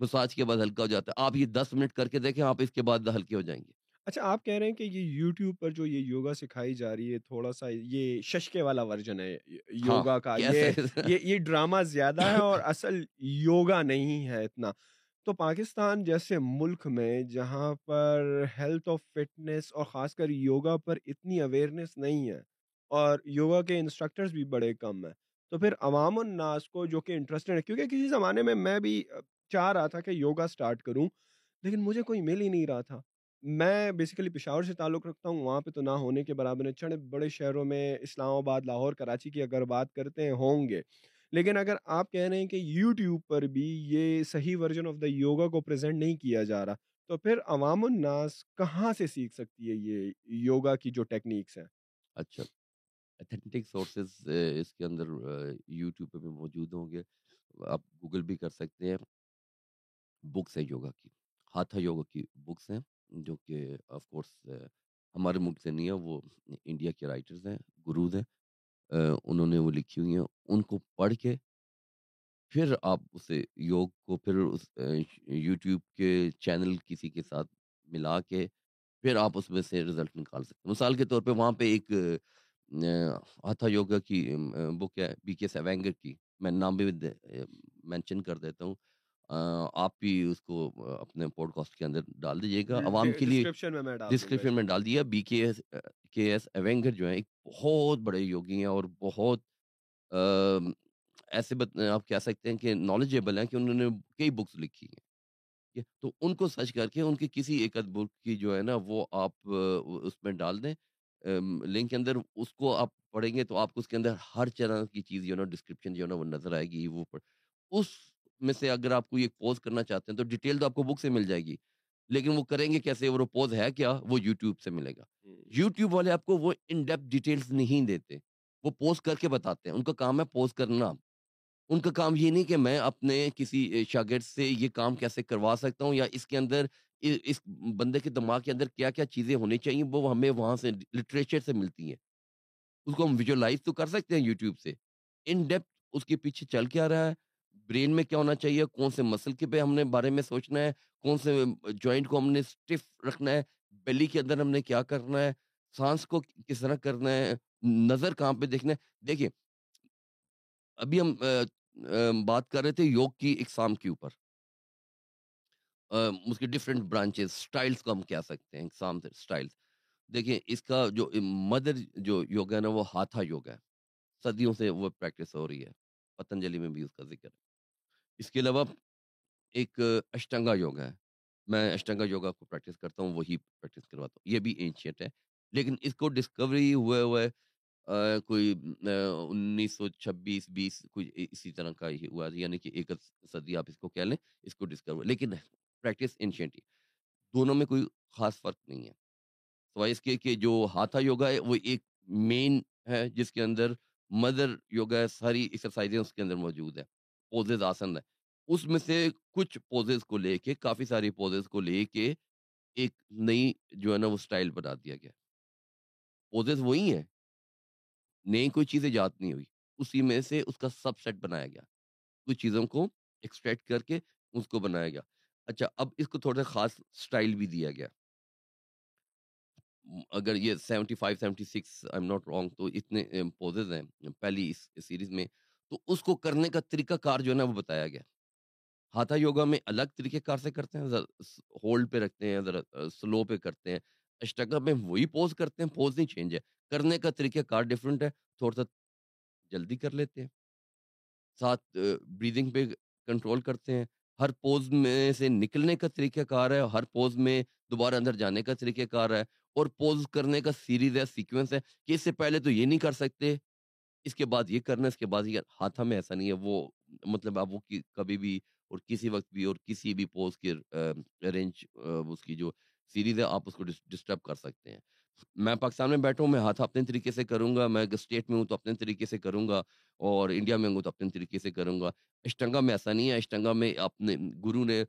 مساج کے بعد ہلکا ہو جاتا ہے۔ آپ یہ دس منٹ کر کے دیکھیں آپ اس کے بعد ہلکے ہو جائیں گے۔ اچھا آپ کہہ رہے ہیں کہ یہ یوٹیوب پر جو یہ یوگا سکھائی جا رہی ہے تھوڑا سا یہ ششکے والا ورژن ہے ہاں یوگا کا۔ یہ یہ ڈرامہ زیادہ ہے اور اصل یوگا نہیں ہے اتنا۔ تو پاکستان جیسے ملک میں جہاں پر ہیلتھ آف فٹنس اور خاص کر یوگا پر اتنی اویئرنیس نہیں ہے اور یوگا کے انسٹرکٹرز بھی بڑے کم ہیں، تو پھر عوام الناس کو جو کہ انٹرسٹڈ ہے کیونکہ کسی زمانے میں میں بھی چاہ رہا تھا کہ یوگا سٹارٹ کروں، لیکن مجھے کوئی مل ہی نہیں رہا تھا۔ میں بیسیکلی پشاور سے تعلق رکھتا ہوں، وہاں پہ تو نہ ہونے کے برابر چڑے بڑے شہروں میں اسلام آباد، لاہور، کراچی کی اگر بات کرتے ہیں، ہوں گے۔ لیکن اگر آپ کہہ رہے ہیں کہ یوٹیوب پر بھی یہ صحیح ورژن آف دا یوگا کو پریزنٹ نہیں کیا جا رہا، تو پھر عوام الناس کہاں سے سیکھ سکتی ہے یہ یوگا کی جو ٹیکنیکس ہیں؟ اچھا اتھینٹک سورسز اس کے اندر یوٹیوب پہ بھی موجود ہوں گے، آپ گوگل بھی کر سکتے ہیں۔ بکس ہے یوگا کی، ہاتھا یوگا کی بکس ہیں، جو کہ آف کورس ہمارے ملک سے نہیں ہے وہ انڈیا کے رائٹرز ہیں گروز ہیں۔ انہوں نے وہ لکھی ہوئی ہیں، ان کو پڑھ کے پھر آپ اسے یوگ کو پھر اس یوٹیوب کے چینل کسی کے ساتھ ملا کے پھر آپ اس میں سے رزلٹ نکال سکتے ہیں۔ مثال کے طور پہ وہاں پہ ایک ہاتھا یوگا کی بک ہے، بی کے سیوینگر کی، میں نام بھی مینشن کر دیتا ہوں۔ آپ بھی اس کو اپنے پوڈ کاسٹ کے اندر ڈال دیجیے گا۔ عوام کے لیے ڈسکرپشن میں ڈال دیا۔ بی کے ایس کے ایس ایونگر جو ہیں ایک بہت بڑے یوگی ہیں اور بہت ایسے آپ کہہ سکتے ہیں کہ نالجیبل ہیں کہ انہوں نے کئی بکس لکھی ہیں۔ تو ان کو سرچ کر کے ان کی کسی ایک بک کی جو ہے نا وہ آپ اس میں ڈال دیں۔ لنک کے اندر اس کو آپ پڑھیں گے تو آپ کو اس کے اندر ہر طرح کی چیز جو ہے نا ڈسکرپشن جو ہے نا وہ نظر آئے گی وہ اس میں سے اگر آپ کو یہ پوز کرنا چاہتے ہیں تو ڈیٹیل تو آپ کو بک سے مل جائے گی لیکن وہ کریں گے کیسے؟ وہ پوز ہے کیا؟ وہ یوٹیوب سے ملے گا۔ یوٹیوب والے آپ کو وہ ان ڈیپ ڈیٹیلز نہیں دیتے وہ پوسٹ کر کے بتاتے ہیں۔ ان کا کام ہے پوسٹ کرنا۔ ان کا کام یہ نہیں کہ میں اپنے کسی شاگرد سے یہ کام کیسے کروا سکتا ہوں یا اس کے اندر اس بندے کے دماغ کے اندر کیا کیا چیزیں ہونی چاہیے وہ ہمیں وہاں سے لٹریچر سے ملتی ہیں۔ اس کو ہم ویژولائز تو کر سکتے ہیں یوٹیوب سے۔ ان ڈیپتھ اس کے پیچھے چل آ رہا ہے؟ برین میں کیا ہونا چاہیے؟ کون سے مسل کے پہ ہم نے بارے میں سوچنا ہے؟ کون سے جوائنٹ کو ہم نے اسٹف رکھنا ہے؟ بیلی کے اندر ہم نے کیا کرنا ہے؟ سانس کو کس طرح کرنا ہے؟ نظر کہاں پہ دیکھنا ہے؟ دیکھیے، ابھی ہم بات کر رہے تھے یوگ کی اقسام کے اوپر۔ اس کے ڈفرینٹ برانچز سٹائلز کو ہم کہہ سکتے ہیں، اقسام سے دیکھیں اس کا جو مدر جو یوگا ہے نا، وہ ہاتھا یوگا ہے۔ صدیوں سے وہ پریکٹس ہو رہی ہے۔ پتنجلی میں بھی اس کا ذکر ہے۔ اس کے علاوہ ایک اشٹنگا یوگا ہے۔ میں اشٹنگا یوگا کو پریکٹس کرتا ہوں، وہی پریکٹس کرواتا ہوں۔ یہ بھی اینشیٹ ہے۔ لیکن اس کو ڈسکوری ہوئے ہوئے کوئی انیس سو چھبیس بیس، کوئی اسی طرح کا ہی ہوا۔ یعنی کہ ایک صدی آپ اس کو کہہ لیں، اس کو ڈسکور لیکن پریکٹس اینشینٹ دونوں میں کوئی خاص فرق نہیں ہے۔ سوائے اس کے کہ جو ہاتھا یوگا ہے، وہ ایک مین ہے، جس کے اندر مدر یوگا ہے، ساری ایکسرسائزیں اس کے اندر موجود ہے پوزز آسن ہے اس میں سے کچھ پوزز کو لے کے، کافی ساری پوزز کو لے کے ایک نئی جو ہے نا، وہ سٹائل بنا دیا گیا۔ پوزز وہی ہیں۔ نئی کوئی چیز ایجاد نہیں ہوئی۔ اسی میں سے اس کا سب سیٹ بنایا گیا۔ کچھ چیزوں کو ایکسٹریکٹ کر کے اس کو بنایا گیا۔ اچھا اب اس کو تھوڑا سا خاص سٹائل بھی دیا گیا۔ اگر یہ seventy five, seventy six, I am not wrong تو اتنے پوزز ہیں۔ پہلی اس سیریز میں تو اس کو کرنے کا طریقہ کار جو ہے نا وہ بتایا گیا۔ ہاتھا یوگا میں الگ طریقے کار سے کرتے ہیں ہولڈ پہ رکھتے ہیں، ذرا سلو پہ کرتے ہیں۔ اشٹگا میں وہی پوز کرتے ہیں، پوز نہیں چینج ہے۔ کرنے کا طریقہ کار ڈفرینٹ ہے، تھوڑا سا جلدی کر لیتے ہیں۔ ساتھ بریدنگ پہ کنٹرول کرتے ہیں۔ ہر پوز میں سے نکلنے کا طریقہ کار ہے، ہر پوز میں دوبارہ اندر جانے کا طریقہ کار ہے۔ اور پوز کرنے کا سیریز ہے سیکوینس ہے کہ اس سے پہلے تو یہ نہیں کر سکتے اس کے بعد یہ کرنا، اس کے بعد یہ ہاتھا میں ایسا نہیں ہے، وہ مطلب آپ وہ کبھی بھی اور کسی وقت بھی اور کسی بھی پوز کی رینج اس کی جو سیریز ہے، آپ اس کو ڈسٹرب کر سکتے ہیں۔ میں پاکستان میں بیٹھا ہوں، میں ہاتھ اپنے طریقے سے کروں گا، میں اسٹیٹ میں ہوں تو اپنے طریقے سے کروں گا اور انڈیا میں ہوں تو اپنے طریقے سے کروں گا۔ اشٹنگا میں ایسا نہیں ہے، اشٹنگا میں اپنے گرو نے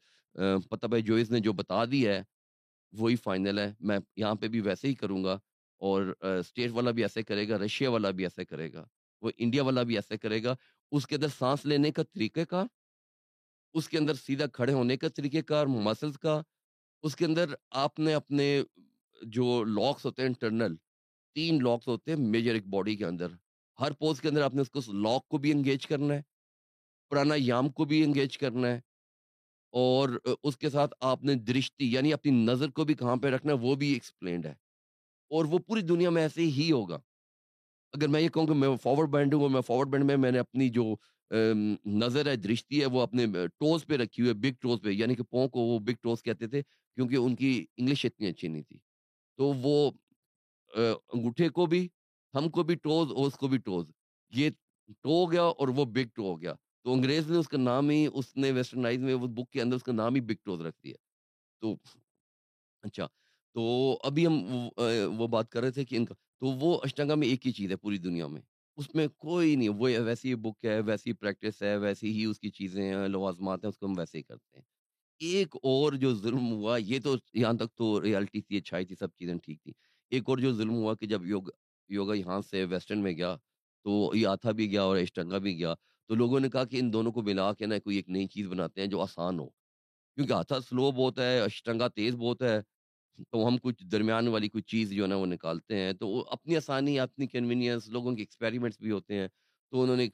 پتہ بھائی جوئز نے جو بتا دی ہے، وہی فائنل ہے۔ میں یہاں پہ بھی ویسے ہی کروں گا اور اسٹیٹ والا بھی ایسے کرے گا، رشیا والا بھی ایسے کرے گا۔ وہ انڈیا والا بھی ایسے کرے گا، اس کے اندر سانس لینے کا طریقہ کا اس کے اندر سیدھا کھڑے ہونے کا طریقہ کار مسلس کا، اس کے اندر آپ نے اپنے جو لاکس ہوتے ہیں انٹرنل تین لاکس ہوتے ہیں میجر ایک باڈی کے اندر۔ ہر پوز کے اندر آپ نے اس کو لاک کو بھی انگیج کرنا ہے پرانا یام کو بھی انگیج کرنا ہے اور اس کے ساتھ آپ نے درشتی یعنی اپنی نظر کو بھی کہاں پہ رکھنا ہے وہ بھی ایکسپلینڈ ہے اور وہ پوری دنیا میں ایسے ہی ہوگا۔ اگر میں یہ کہوں کہ میں فارورڈ بینڈ ہوں میں فارورڈ بینڈ میں میں نے اپنی جو نظر ہے، درشتی ہے، وہ اپنے ٹوز پہ رکھی ہوئی ہے بگ ٹوز پہ یعنی کہ پاؤں کو وہ بگ ٹوز کہتے تھے، کیونکہ ان کی انگلش اتنی اچھی نہیں تھی۔ تو وہ انگوٹھے کو بھی، ہم کو بھی ٹوز اور اس کو بھی ٹوز، یہ ٹو گیا اور وہ بگ ٹو ہو گیا۔ تو انگریز نے اس کا نام ہی، اس نے ویسٹرنائز میں وہ بک کے اندر اس کا نام ہی بگ ٹوز رکھ دیا۔ تو اچھا تو ابھی ہم وہ بات کر رہے تھے کہ ان کا تو وہ اشٹنگا میں ایک ہی چیز ہے پوری دنیا میں۔ اس میں کوئی نہیں، وہ ویسی بک ہے، ویسی پریکٹس ہے، ویسی ہی اس کی چیزیں ہیں، لوازمات ہیں، اس کو ہم ویسے ہی کرتے ہیں۔ ایک اور جو ظلم ہوا، یہ تو یہاں تک تو ریالٹی تھی، اچھائی تھی، سب چیزیں ٹھیک تھی ایک اور جو ظلم ہوا کہ جب یوگا یوگا یہاں سے ویسٹرن میں گیا، تو یہ آتھا بھی گیا اور اشٹنگا بھی گیا، تو لوگوں نے کہا کہ ان دونوں کو ملا کے نا کوئی ایک نئی چیز بناتے ہیں جو آسان ہو۔ کیونکہ آتھا سلو بہت ہے اشٹنگا تیز بہت ہے تو ہم کچھ درمیان والی کوئی چیز جو ہے نا وہ نکالتے ہیں تو اپنی آسانی اپنی کنوینئنس لوگوں کے ایکسپیریمنٹس بھی ہوتے ہیں تو انہوں نے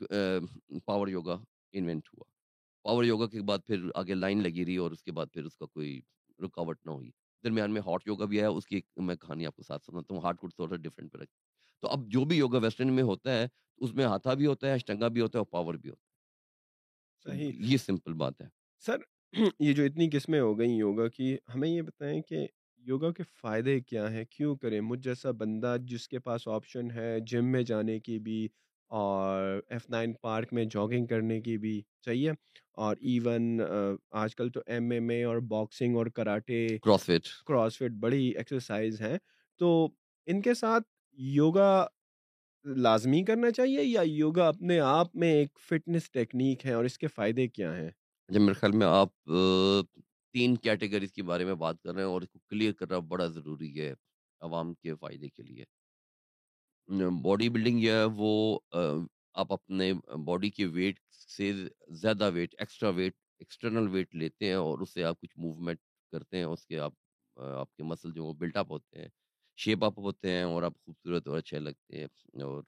پاور یوگا انوینٹ ہوا۔ پاور یوگا کے بعد پھر آگے لائن لگی رہی اور اس کے بعد پھر اس کا کوئی رکاوٹ نہ ہوئی۔ درمیان میں ہاٹ یوگا بھی ہے اس کی میں کہانی آپ کو ساتھ سناتا ہوں۔ ہارٹ کو تھوڑا ڈفرینٹ پہ رکھ۔ تو اب جو بھی یوگا ویسٹرن میں ہوتا ہے اس میں ہاتھا بھی ہوتا ہے اشٹنگا بھی ہوتا ہے اور پاور بھی ہوتا ہے۔ صحیح۔ یہ سمپل بات ہے۔ سر <clears throat> یہ جو اتنی قسمیں ہو گئی یوگا کی ہمیں یہ بتائیں کہ یوگا کے فائدے کیا ہیں؟ کیوں کریں؟ مجھ جیسا بندہ جس کے پاس آپشن ہے جم میں جانے کی بھی اور ایف نائن پارک میں جاگنگ کرنے کی بھی چاہیے اور ایون آج کل تو ایم ایم اے اور باکسنگ اور karate cross fit cross fit بڑی ایکسرسائز ہیں۔ تو ان کے ساتھ یوگا لازمی کرنا چاہیے یا یوگا اپنے آپ میں ایک فٹنس ٹیکنیک ہے اور اس کے فائدے کیا ہیں؟ جب میرے خیال میں آپ تین کیٹیگریز کے بارے میں بات کر رہے ہیں اور اس کو کلیئر کرنا بڑا ضروری ہے، عوام کے فائدے کے لیے۔ باڈی بلڈنگ جو ہے وہ آپ اپنے باڈی کے ویٹ سے زیادہ weight extra weight external weight لیتے ہیں اور اس سے آپ کچھ موومنٹ کرتے ہیں، اس کے آپ آپ کے مسل جو وہ بلٹ اپ ہوتے ہیں شیپ اپ ہوتے ہیں اور آپ خوبصورت اور اچھے لگتے ہیں اور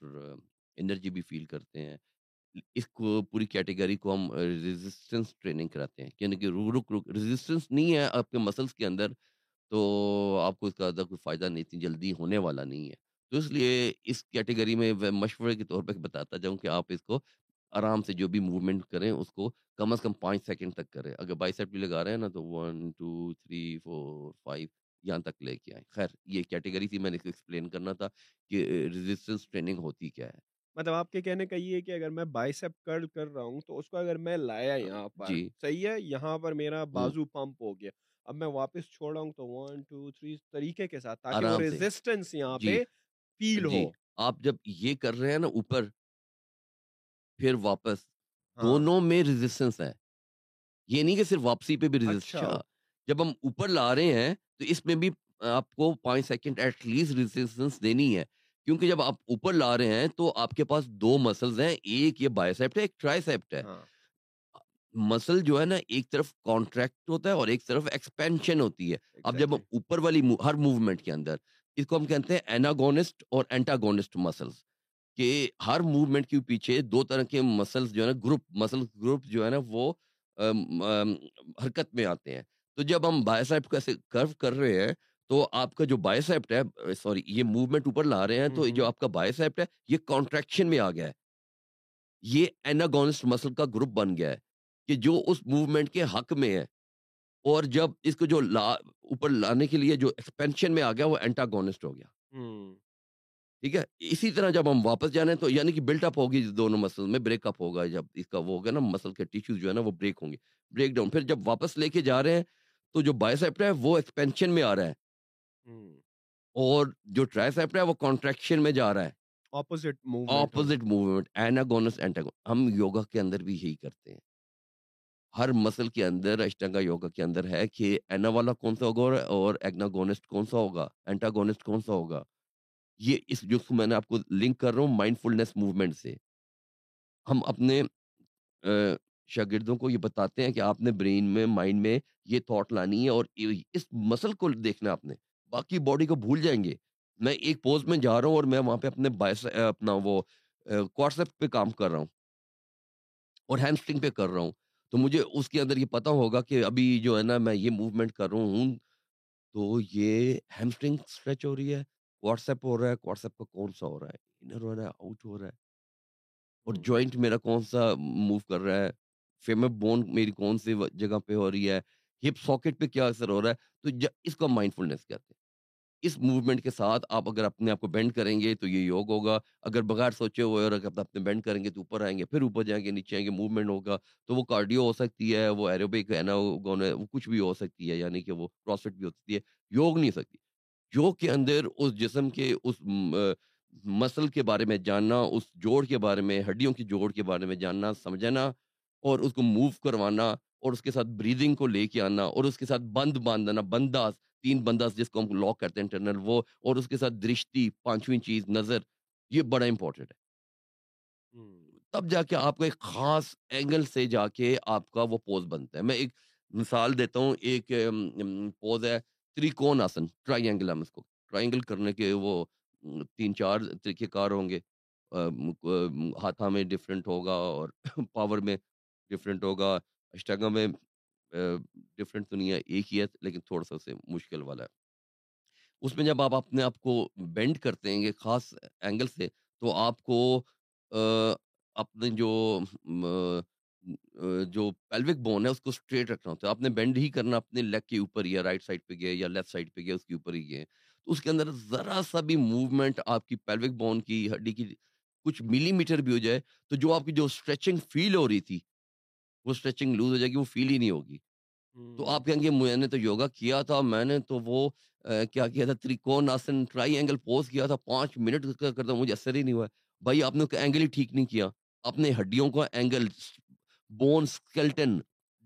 انرجی بھی فیل کرتے ہیں۔ اس کو پوری کیٹیگری کو ہم ریزسٹنس ٹریننگ کراتے ہیں۔ یعنی کہ رو- رک رک ریزسٹنس نہیں ہے آپ کے مسلس کے اندر تو آپ کو اس کا زیادہ کوئی فائدہ نہیں، اتنی جلدی ہونے والا نہیں ہے۔ تو اس لیے اس کیٹیگری میں میں مشورے کے طور پہ بتاتا جاؤں کہ آپ اس کو آرام سے جو بھی موومنٹ کریں، اس کو کم از کم پانچ سیکنڈ تک کریں۔ اگر بائی سیٹ بھی لگا رہے ہیں نا تو one two three four five یہاں تک لے کے آئیں۔ خیر، یہ کیٹیگری تھی، میں نے ایکسپلین کرنا تھا کہ ریزسٹنس ٹریننگ ہوتی کیا ہے۔ مطلب آپ کے کہنے کا یہ ہے کہ اگر میں بائیسپ کرل کر رہا ہوں تو اس کو اگر میں لایا یہاں پر جی۔ صحیح ہے؟ یہاں پر میرا بازو پمپ ہو گیا۔ اب میں واپس چھوڑ رہا ہوں تو ون ٹو تھری طریقے کے ساتھ تاکہ وہ ریزسٹنس یہاں جی۔ پہ فیل جی۔ ہو۔ آپ جب یہ کر رہے ہیں نا اوپر پھر واپس ہاں۔ دونوں میں ریزسٹنس ہے۔ یہ نہیں کہ صرف واپسی پہ بھی ریزسٹنس اچھا۔ جب ہم اوپر لا رہے ہیں تو اس میں بھی آپ کو پانچ سیکنڈ ایٹ لیسٹ ریزسٹنس دینی ہے۔ کیونکہ جب آپ اوپر لا رہے ہیں تو آپ کے پاس دو مسلز ہیں ایک یہ بائیسیپٹ ہے ایک ٹرائیسیپٹ ہے۔ ہاں۔ مسل جو ہے نا ایک طرف کانٹریکٹ ہوتا ہے اور ایک طرف ایکسپینشن ہوتی ہے۔ اب جب اوپر والی ہر موومنٹ کے اندر اس کو ہم کہتے ہیں ایناگونسٹ اور اینٹاگونسٹ مسلس کہ ہر موومنٹ کے پیچھے دو طرح کے مسلس جو ہے نا گروپ مسل گروپ جو ہے نا وہ حرکت میں آتے ہیں۔ تو جب ہم بایوسائپ کو ایسے کرو کر رہے ہیں تو آپ کا جو بایوسائپٹ ہے سوری یہ موومنٹ اوپر لا رہے ہیں تو جو آپ کا بایوسائپٹ ہے یہ کانٹریکشن میں آ گیا ہے۔ یہ ایناگونسٹ مسل کا گروپ بن گیا ہے کہ جو اس موومنٹ کے حق میں ہے۔ اور جب اس کو جو لا اوپر لانے کے لیے جو ایکسپینشن میں آ گیا وہ اینٹاگونسٹ ہو گیا۔ ٹھیک ہے؟ اسی طرح جب ہم واپس جانے تو یعنی کہ بلٹ اپ ہوگی دونوں مسل میں بریک اپ ہوگا۔ جب اس کا وہ ہوگا نا مسل کے ٹیشوز جو ہے نا وہ بریک ہوں گے۔ بریک ڈاؤن پھر جب واپس لے کے جا رہے ہیں تو جو بایوسیپٹ ہے وہ ایکسپینشن میں آ رہا ہے۔ اور جو ٹرائیسیپٹ ہے وہ کانٹریکشن میں جا رہا ہے۔ Opposite movement opposite movement agonist antagonist. ہم یوگا کے اندر بھی یہی کرتے ہیں۔ ہر مسل کے اندر اشٹنگا یوگا کے اندر ہے کہ اینا والا کون سا ہوگا اور ایگناگونسٹ کون سا ہوگا؟ اینٹاگونسٹ کون سا ہوگا؟ یہ اس جو میں نے آپ کو لنک کر رہا ہوں مائنڈ فلنس موومنٹ سے۔ ہم اپنے شاگردوں کو یہ بتاتے ہیں کہ آپ نے برین میں مائنڈ میں یہ تھاٹ لانی ہے اور اس مسل کو دیکھنا آپ نے۔ باقی باڈی کو بھول جائیں گے۔ میں ایک پوز میں جا رہا ہوں اور میں وہاں پہ اپنے بائس اپنا وہ کوارسپ پہ کام کر رہا ہوں اور ہیمسٹرنگ پہ کر رہا ہوں۔ تو مجھے اس کے اندر یہ پتا ہوگا کہ ابھی جو ہے نا میں یہ موومنٹ کر رہا ہوں تو یہ ہیمسٹرنگ اسٹریچ ہو رہی ہے واٹسپ ہو رہا ہے واٹسپ کا کون سا ہو رہا ہے؟ انر ہو رہا ہے آؤٹ ہو رہا ہے۔ اور جوائنٹ میرا کون سا موو کر رہا ہے؟ فیمر بون میری کون سی جگہ پہ ہو رہی ہے؟ ہپ ساکٹ پہ کیا اثر ہو رہا ہے؟ تو اس کو مائنڈ فلنس کہتے ہیں۔ اس موومنٹ کے ساتھ آپ اگر اپنے آپ کو بینڈ کریں گے تو یہ یوگ ہوگا۔ اگر بغیر سوچے ہوئے اور اگر اپنے بینڈ کریں گے تو اوپر آئیں گے، پھر اوپر جائیں گے، نیچے آئیں گے موومنٹ ہوگا۔ تو وہ کارڈیو ہو سکتی ہے، وہ ایروبک ہے نا، وہ کچھ بھی ہو سکتی ہے یعنی کہ وہ کراسفٹ بھی ہو سکتی ہے۔ یوگ نہیں ہو سکتی۔ یوگ کے اندر اس جسم کے اس مسل کے بارے میں جاننا، اس جوڑ کے بارے میں، ہڈیوں کی جوڑ کے بارے میں جاننا، سمجھنا اور اس کو موو کروانا اور اس کے ساتھ بریدنگ کو لے کے آنا اور اس کے ساتھ بند باندھنا بنداز تین بنداز جس کو ہم لاک کرتے ہیں انٹرنل وہ اور اس کے ساتھ درشتی پانچویں چیز نظر یہ بڑا امپورٹنٹ ہے۔ تب جا کے آپ کو ایک خاص اینگل سے جا کے آپ کا وہ پوز بنتا ہے۔ میں ایک مثال دیتا ہوں ایک پوز ہے تریکون آسن ٹرائی اینگل ہم اس کو ٹرائنگل کرنے کے وہ تین چار طریقے کار ہوں گے۔ ہاتھا میں ڈفرینٹ ہوگا اور <laughs> پاور میں ڈفرینٹ ہوگا۔ اشٹاگا میں ڈفرینٹ تو نہیں ہے، ایک ہی ہے، لیکن تھوڑا سا اسے مشکل والا ہے۔ اس میں جب آپ اپنے آپ کو بینڈ کرتے ہیں خاص اینگل سے، تو آپ کو اپنے جو جو پیلوک بون ہے، اس کو اسٹریٹ رکھنا ہوتا ہے۔ آپ نے بینڈ ہی کرنا اپنے لیگ کے اوپر یا رائٹ سائڈ پہ گئے یا لیفٹ سائڈ پہ گئے اس کے اوپر ہی گئے تو اس کے اندر ذرا سا بھی موومنٹ آپ کی پیلوک بون کی ہڈی کی کچھ ملی میٹر بھی ہو جائے، تو جو آپ کی جو اسٹریچنگ فیل ہو رہی تھی وہ اسٹریچنگ لوز ہو جائے گی وہ فیل ہی نہیں ہوگی۔ تو آپ کہیں گے میں نے تو یوگا کیا تھا میں نے تو وہ کیا کیا تھا تریکون آسن ٹرائی اینگل پوز کیا تھا پانچ منٹ کرتا مجھے اثر ہی نہیں ہوا۔ بھائی آپ نے اینگل ہی ٹھیک نہیں کیا۔ اپنے ہڈیوں کا اینگل بون اسکیلٹن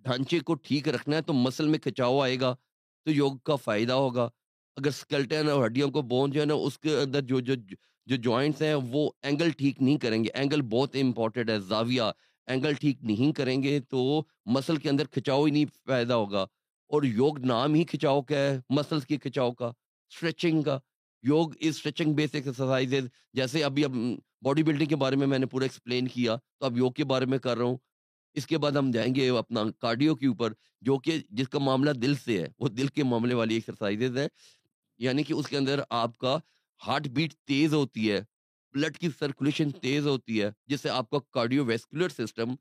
ڈھانچے کو ٹھیک رکھنا ہے تو مسل میں کھچاؤ آئے گا تو یوگ کا فائدہ ہوگا۔ اگر اسکیلٹن اور ہڈیوں کو بون جو ہے نا اس کے اندر جو جو جو جوائنٹس ہیں وہ اینگل ٹھیک نہیں کریں گے۔ اینگل بہت امپورٹنٹ ہے زاویہ اینگل ٹھیک نہیں کریں گے تو مسل کے اندر کھچاؤ ہی نہیں پیدا ہوگا اور یوگ نام ہی کھچاؤ کا ہے مسلس کی کھچاؤ کا اسٹریچنگ کا۔ یوگ از اسٹریچنگ بیس ایکسرسائز جیسے ابھی اب باڈی بلڈنگ کے بارے میں میں نے پورا ایکسپلین کیا، تو اب یوگ کے بارے میں کر رہا ہوں۔ اس کے بعد ہم جائیں گے اپنا کارڈیو کے اوپر، جو کہ جس کا معاملہ دل سے ہے، وہ دل کے معاملے والی ایکسرسائز ہے یعنی کہ اس کے اندر آپ کا ہارٹ بیٹ تیز ہوتی ہے۔ بلڈ کی سرکولیشن تیز ہوتی ہے، جس سے آپ کا کارڈیو ویسکولر سسٹم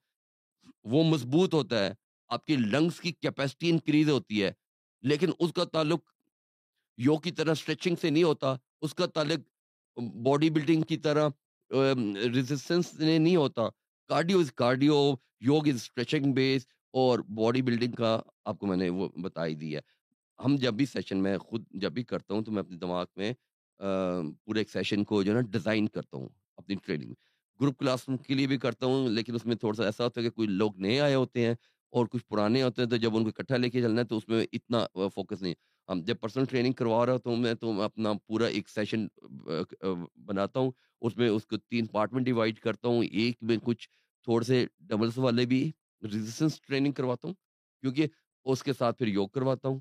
وہ مضبوط ہوتا ہے، آپ کی لنگس کی کیپیسٹی انکریز ہوتی ہے، لیکن اس کا تعلق یوگ کی طرح اسٹریچنگ سے نہیں ہوتا، اس کا تعلق باڈی بلڈنگ کی طرح ریزسٹنس نہیں ہوتا۔ Cardio is cardio, yoga is stretching بیس اور باڈی بلڈنگ کا آپ کو میں نے وہ بتائی دی ہے۔ ہم جب بھی سیشن میں خود جب بھی کرتا ہوں تو میں اپنے دماغ میں پورے ایک سیشن کو جو ہے نا ڈیزائن کرتا ہوں اپنی ٹریننگ گروپ کلاس کے لیے بھی کرتا ہوں، لیکن اس میں تھوڑا سا ایسا ہوتا ہے کہ کوئی لوگ نئے آئے ہوتے ہیں اور کچھ پرانے ہوتے ہیں، تو جب ان کو اکٹھا لے کے چلنا ہے تو اس میں اتنا فوکس نہیں۔ ہم جب پرسنل ٹریننگ کروا رہا ہوں میں، تو میں اپنا پورا ایک سیشن بناتا ہوں۔ اس میں اس کو تین پارٹ میں ڈیوائڈ کرتا ہوں۔ ایک میں کچھ تھوڑے سے ڈبلس والے بھی ریزسٹنس ٹریننگ کرواتا ہوں، کیونکہ اس کے ساتھ پھر یوگ کرواتا ہوں۔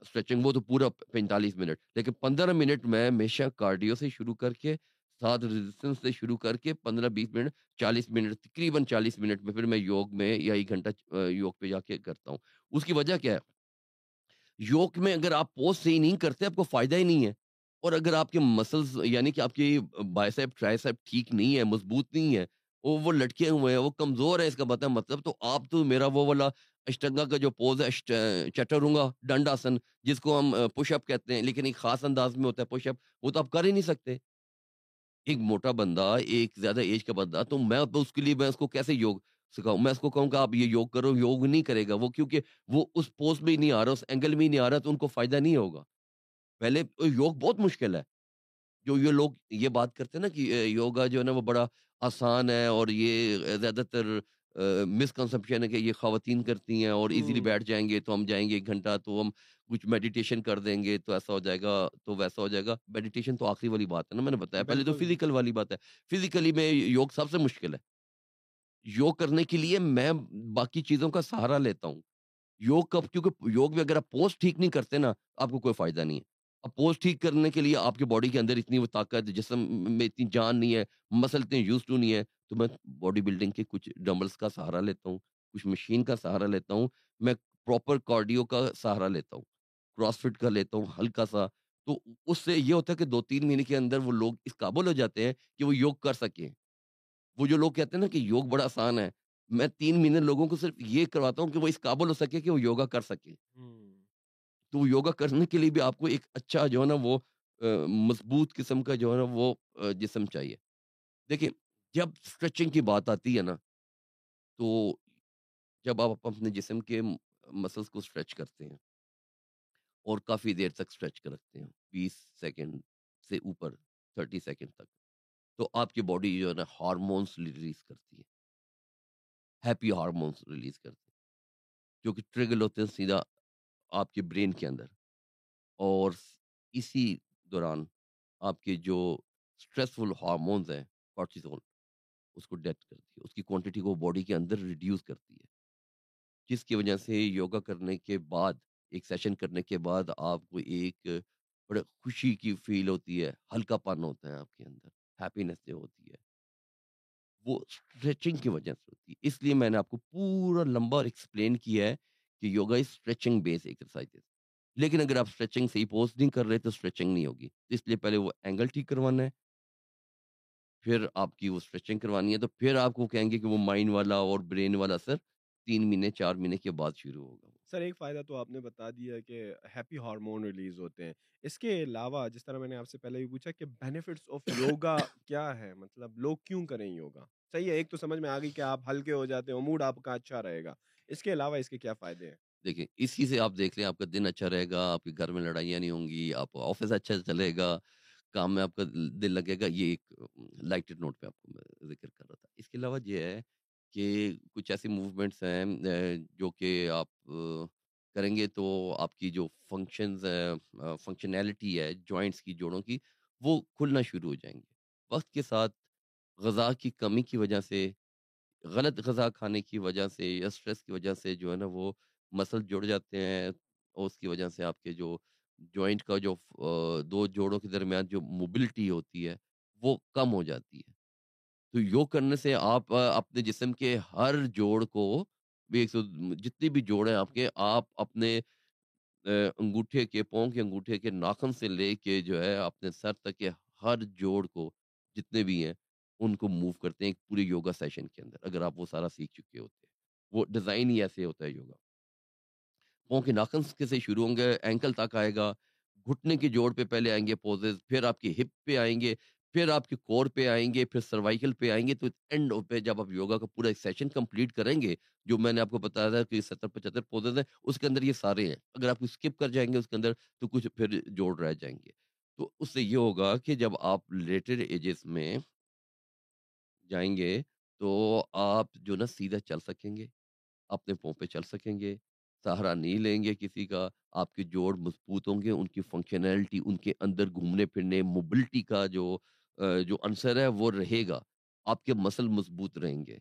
اسٹریچنگ وہ تو پورا پینتالیس منٹ۔ لیکن پندرہ منٹ میں ہمیشہ کارڈیو سے شروع کر کے، ساتھ ریزسٹنس سے شروع کر کے پندرہ بیس منٹ، چالیس منٹ، تقریباً چالیس منٹ میں پھر میں یوگ میں یا ایک گھنٹہ یوگ پہ جا کے کرتا ہوں۔ اس کی وجہ کیا ہے؟ یوگ میں اگر آپ پوسٹ صحیح نہیں کرتے، آپ کو فائدہ ہی نہیں ہے۔ اور اگر آپ کے مسلس یعنی کہ آپ کی بائیسیپ ٹرائیسیپ ٹھیک نہیں ہے، مضبوط نہیں ہے، وہ وہ لٹکے ہوئے ہیں، وہ کمزور ہے اس کا بتا مطلب تو آپ تو میرا وہ والا اشٹنگا کا جو پوز ہے چٹرونگا ڈنڈ آسن جس کو ہم پش اپ کہتے ہیں، لیکن ایک خاص انداز میں ہوتا ہے پش اپ وہ تو آپ کر ہی نہیں سکتے۔ ایک موٹا بندہ، ایک زیادہ ایج کا بندہ، تو میں اس کے لیے میں اس کو کیسے یوگ سکھاؤں؟ میں اس کو کہوں کہ آپ یہ یوگ کرو، یوگ نہیں کرے گا وہ، کیونکہ وہ اس پوز میں ہی نہیں آ رہا، اس اینگل میں ہی نہیں آ رہا، تو ان کو فائدہ نہیں ہوگا۔ پہلے یوگ بہت مشکل ہے۔ جو یہ لوگ یہ بات کرتے ہیں نا کہ یوگا جو ہے نا وہ بڑا آسان ہے اور یہ زیادہ تر مسکنسپشن ہے کہ یہ خواتین کرتی ہیں اور ایزیلی بیٹھ جائیں گے تو ہم جائیں گے ایک گھنٹہ تو ہم کچھ میڈیٹیشن کر دیں گے تو ایسا ہو جائے گا تو ویسا ہو جائے گا۔ میڈیٹیشن تو آخری والی بات ہے نا میں نے بتایا پہلے تو فزیکل والی بات ہے۔ فزیکلی میں یوگ سب سے مشکل ہے۔ یوگ کرنے کے لیے میں باقی چیزوں کا سہارا لیتا ہوں۔ یوگ کب کیونکہ یوگ میں اگر آپ پوسٹ ٹھیک نہیں کرتے نا آپ کو کوئی فائدہ نہیں ہے۔ اب ٹھیک کرنے کے لیے آپ کے باڈی کے اندر اتنی وہ طاقت جسم میں اتنی جان نہیں ہے مسل اتنے یوز ٹو نہیں ہے، تو میں باڈی بلڈنگ کے کچھ ڈمبلس کا سہارا لیتا ہوں، کچھ مشین کا سہارا لیتا ہوں، میں پراپر کارڈیو کا سہارا لیتا ہوں، کراس فٹ کا لیتا ہوں، ہلکا سا، تو اس سے یہ ہوتا ہے کہ دو تین مہینے کے اندر وہ لوگ اس قابل ہو جاتے ہیں کہ وہ یوگ کر سکیں۔ وہ جو لوگ کہتے ہیں نا کہ یوگ بڑا آسان ہے، میں تین مہینے لوگوں کو صرف یہ کرواتا ہوں کہ وہ اس قابل ہو سکے کہ وہ یوگا کر سکے تو وہ یوگا کرنے کے لیے بھی آپ کو ایک اچھا جو ہے نا وہ مضبوط قسم کا جو ہے نا وہ جسم چاہیے۔ دیکھیں جب اسٹریچنگ کی بات آتی ہے نا، تو جب آپ اپنے جسم کے مسلس کو اسٹریچ کرتے ہیں اور کافی دیر تک اسٹریچ کر رکھتے ہیں، بیس سیکنڈ سے اوپر، تھرٹی سیکنڈ تک، تو آپ کی باڈی جو ہے نا ہارمونس ریلیز کرتی ہے۔ ہیپی ہارمونس ریلیز کرتی ہے۔ جو کہ ٹریگل ہوتے ہیں، سیدھا آپ کے برین کے اندر، اور اسی دوران آپ کے جو اسٹریسفل ہارمونز ہیں کارٹیزول اس کو ڈیتھ کرتی ہے، اس کی کوانٹٹی کو باڈی کے اندر ریڈیوس کرتی ہے۔ جس کی وجہ سے یوگا کرنے کے بعد، ایک سیشن کرنے کے بعد آپ کو ایک بڑے خوشی کی فیل ہوتی ہے، ہلکا پن ہوتا ہے آپ کے اندر ہیپینس جو ہوتی ہے۔ وہ اسٹریچنگ کی وجہ سے ہوتی ہے۔ اس لیے میں نے آپ کو پورا لمبا ایکسپلین کیا ہے کہ yoga is stretching base exercise لیکن اگر آپ اسٹریچنگ ہی پوسٹ نہیں کر رہے تو اسٹریچنگ نہیں ہوگی۔ اس لیے پہلے وہ اینگل ٹھیک کروانا ہے۔ پھر آپ کی وہ اسٹریچنگ کروانی ہے تو پھر آپ کو کہیں گے کہ وہ مائنڈ والا اور برین والا اثر تین مہینے چار مہینے کے بعد شروع ہوگا سر ایک فائدہ تو آپ نے بتا دیا کہ ہیپی ہارمون ریلیز ہوتے ہیں۔ اس کے علاوہ جس طرح میں نے آپ سے پہلے بھی پوچھا کہ بینیفٹس آف یوگا کیا ہے مطلب لوگ کیوں کریں یوگا صحیح ہے ایک تو سمجھ میں آ گئی کہ آپ ہلکے ہو جاتے ہو موڈ آپ کا اچھا رہے گا۔ اس کے علاوہ اس کے کیا فائدے ہیں؟ دیکھیں اسی سے آپ دیکھ لیں، آپ کا دن اچھا رہے گا، آپ کے گھر میں لڑائیاں نہیں ہوں گی، آپ آفس اچھا چلے گا، کام میں آپ کا دل لگے گا، یہ ایک لائٹڈ نوٹ پہ آپ کو میں ذکر کر رہا تھا۔ اس کے علاوہ یہ ہے کہ کچھ ایسی موومنٹس ہیں جو کہ آپ کریں گے تو آپ کی جو فنکشنز فنکشنالٹی ہے جوائنٹس کی، جوڑوں کی، وہ کھلنا شروع ہو جائیں گے۔ وقت کے ساتھ غذا کی کمی کی وجہ سے غلط غذا کھانے کی وجہ سے یا اسٹریس کی وجہ سے جو ہے نا وہ مسل جڑ جاتے ہیں اور اس کی وجہ سے آپ کے جو جوائنٹ کا جو دو جوڑوں کے درمیان جو موبلٹی ہوتی ہے وہ کم ہو جاتی ہے۔ تو یوگ کرنے سے آپ اپنے جسم کے ہر جوڑ کو بھی ایک سو جتنی بھی جوڑ ہیں آپ کے، آپ اپنے انگوٹھے کے پاؤں کے انگوٹھے کے ناخن سے لے کے جو ہے اپنے سر تک کے ہر جوڑ کو جتنے بھی ہیں ان کو موو کرتے ہیں ایک پورے یوگا سیشن کے اندر، اگر آپ وہ سارا سیکھ چکے ہوتے ہیں۔ وہ ڈیزائن ہی ایسے ہوتا ہے یوگا پاؤں کے ناخن سے شروع ہوں گے اینکل تک آئے گا، گھٹنے کے جوڑ پہ پہلے آئیں گے پوزز پھر آپ کی ہپ پہ آئیں گے، پھر آپ کے کور پہ آئیں گے، پھر سروائکل پہ آئیں گے۔ تو اینڈ پہ جب آپ یوگا کا پورا سیشن کمپلیٹ کریں گے، جو میں نے آپ کو بتایا تھا کہ ستر پچہتر پودے ہیں، اس کے اندر یہ سارے ہیں۔ اگر آپ اسکپ کر جائیں گے اس کے اندر، تو کچھ پھر جوڑ رہ جائیں گے۔ تو اس سے یہ ہوگا کہ جب آپ لیٹر ایجز میں جائیں گے، تو آپ جو نا سیدھا چل سکیں گے، اپنے پاؤں پہ چل سکیں گے، سہارا نہیں لیں گے کسی کا، آپ کے جوڑ مضبوط ہوں گے، ان کی فنکشنلٹی ان کے اندر گھومنے پھرنے موبلٹی کا جو جو عنصر ہے، وہ رہے گا، آپ کے مسل مضبوط رہیں گے۔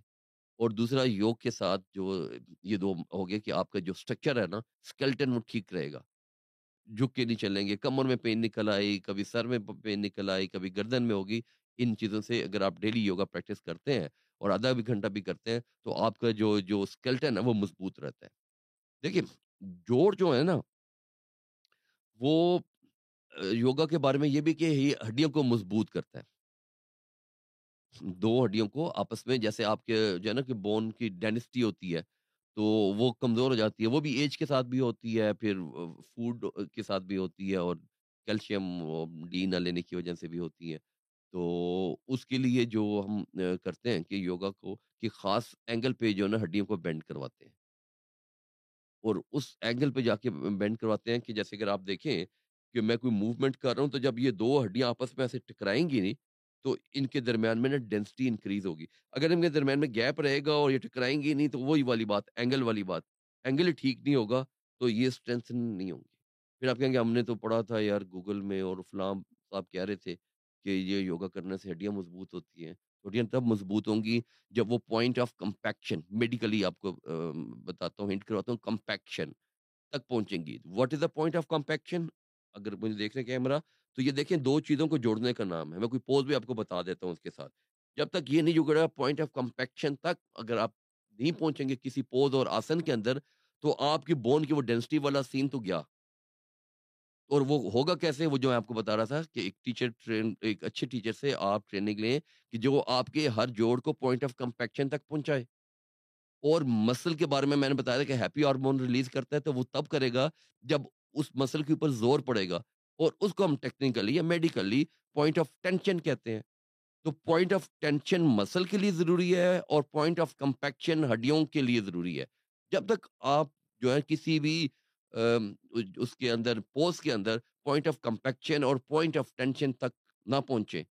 اور دوسرا، یوگ کے ساتھ جو یہ دو ہو گیا کہ آپ کا جو اسٹرکچر ہے نا اسکیلٹن وہ ٹھیک رہے گا۔ جھک کے نہیں چلیں گے، کمر میں پین نکل آئی، کبھی سر میں پین نکل آئی، کبھی گردن میں ہوگی ان چیزوں سے اگر آپ ڈیلی یوگا پریکٹس کرتے ہیں اور آدھا بھی گھنٹہ بھی کرتے ہیں، تو آپ کا جو جو اسکیلٹن ہے وہ مضبوط رہتا ہے۔ دیکھیے، جوڑ جو ہے نا، وہ یوگا کے بارے میں یہ بھی کہ ہڈیوں کو مضبوط کرتا ہے۔ دو ہڈیوں کو آپس میں، جیسے آپ کے جو ہے نا کہ بون کی ڈینسٹی ہوتی ہے، تو وہ کمزور ہو جاتی ہے، وہ بھی ایج کے ساتھ بھی ہوتی ہے، پھر فوڈ کے ساتھ بھی ہوتی ہے اور کیلشیم ڈی نہ لینے کی وجہ سے بھی ہوتی ہے۔ تو اس کے لیے جو ہم کرتے ہیں کہ یوگا کو کہ خاص اینگل پہ جو ہے نا ہڈیوں کو بینڈ کرواتے ہیں۔ اور اس اینگل پہ جا کے بینڈ کرواتے ہیں کہ جیسے اگر آپ دیکھیں کہ میں کوئی موومنٹ کر رہا ہوں تو جب یہ دو ہڈیاں آپس میں ایسے ٹکرائیں گی نہیں تو ان کے درمیان میں نا ڈینسٹی انکریز ہوگی۔ اگر ان کے درمیان میں گیپ رہے گا اور یہ ٹکرائیں گی نہیں تو وہی والی بات، اینگل والی بات، اینگل ٹھیک نہیں ہوگا تو یہ اسٹرینتھن نہیں ہوں گی۔ پھر آپ کہیں گے ہم نے تو پڑھا تھا یار گوگل میں اور فلام صاحب کہہ رہے تھے کہ یہ یوگا کرنے سے ہڈیاں مضبوط ہوتی ہیں۔ ہڈیاں تب مضبوط ہوں گی جب وہ پوائنٹ آف کمپیکشن میڈیکلی آپ کو بتاتا ہوں ہنٹ کرواتا ہوں کمپیکشن تک پہنچیں گی۔ What is the point of compaction اگر مجھے دیکھ رہے کیمرہ تو یہ دیکھیں دو چیزوں کو جوڑنے کا نام ہے۔ میں کوئی پوز بھی آپ کو بتا دیتا ہوں اس کے ساتھ۔ جب تک یہ نہیں جگڑا پوائنٹ آف کمپیکشن تک، اگر آپ نہیں پہنچیں گے کسی پوز اور آسن کے اندر، تو آپ کی بون کی وہ ڈینسٹی والا سین تو گیا۔ اور وہ ہوگا کیسے؟ وہ جو میں آپ کو بتا رہا تھا کہ ایک ٹیچر ٹرین، ایک اچھے ٹیچر سے آپ ٹریننگ لیں کہ جو آپ کے ہر جوڑ کو پوائنٹ آف کمپیکشن تک پہنچائے۔ اور مسل کے بارے میں میں نے بتایا تھا کہ ہیپی ہارمون ریلیز کرتا ہے تو وہ تب کرے گا جب اس مسل کے اوپر زور پڑے گا اور اس کو ہم ٹیکنیکلی یا میڈیکلی پوائنٹ آف ٹینشن کہتے ہیں۔ تو پوائنٹ آف ٹینشن مسل کے لیے ضروری ہے اور پوائنٹ آف کمپیکشن ہڈیوں کے لیے ضروری ہے۔ جب تک آپ جو ہے کسی بھی اس کے اندر پوز کے اندر پوائنٹ آف کمپیکشن اور پوائنٹ آف ٹینشن تک نہ پہنچے۔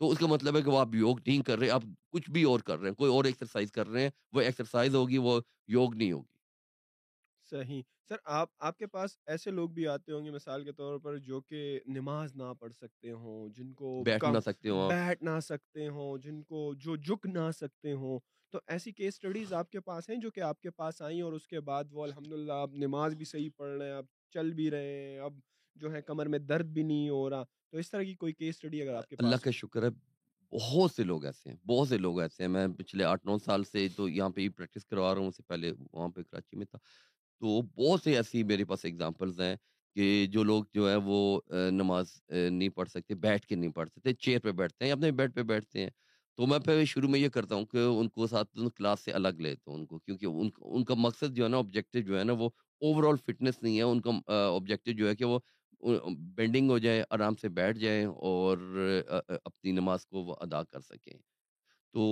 تو اس کا مطلب ہے کہ وہ آپ یوگ نہیں کر رہے آپ کچھ بھی اور کر رہے ہیں کوئی اور ایکسرسائز کر رہے ہیں وہ ایکسرسائز ہوگی وہ یوگ نہیں ہوگی۔ صحیح۔ سر آپ آپ کے پاس ایسے لوگ بھی آتے ہوں گے مثال کے طور پر جو کہ نماز نہ پڑھ سکتے ہوں جن کو بیٹھ نہ سکتے ہوں بیٹھ نہ سکتے ہوں جن کو جو جھک نہ سکتے ہوں۔ تو ایسی کیس اسٹڈیز آپ کے پاس ہیں جو کہ آپ کے پاس آئیں اور اس کے بعد وہ الحمد للہ اب نماز بھی صحیح پڑھ رہے ہیں اب چل بھی رہے ہیں اب جو ہے کمر میں درد بھی نہیں ہو رہا۔ تو اس طرح کی کوئی کیس اسٹڈی اگر آپ کے اللہ کا شکر ہے بہت سے لوگ ایسے ہیں بہت سے لوگ ایسے ہیں۔ میں پچھلے آٹھ نو سال سے تو یہاں پہ ہی پریکٹس کروا رہا ہوں اس سے پہلے وہاں پہ کراچی میں تھا۔ تو بہت سے ایسی میرے پاس اگزامپلز ہیں کہ جو لوگ جو ہے وہ نماز نہیں پڑھ سکتے بیٹھ کے نہیں پڑھ سکتے چیئر پہ بیٹھتے ہیں اپنے بیڈ پہ بیٹھتے ہیں۔ تو میں پہ شروع میں یہ کرتا ہوں کہ ان کو ساتھ کلاس سے الگ لیتا ہوں ان کو، کیونکہ ان کا مقصد جو ہے نا آبجیکٹو جو ہے نا وہ اوور آل فٹنس نہیں ہے، ان کا آبجیکٹو جو ہے کہ وہ بینڈنگ ہو جائے، آرام سے بیٹھ جائیں اور اپنی نماز کو وہ ادا کر سکیں۔ تو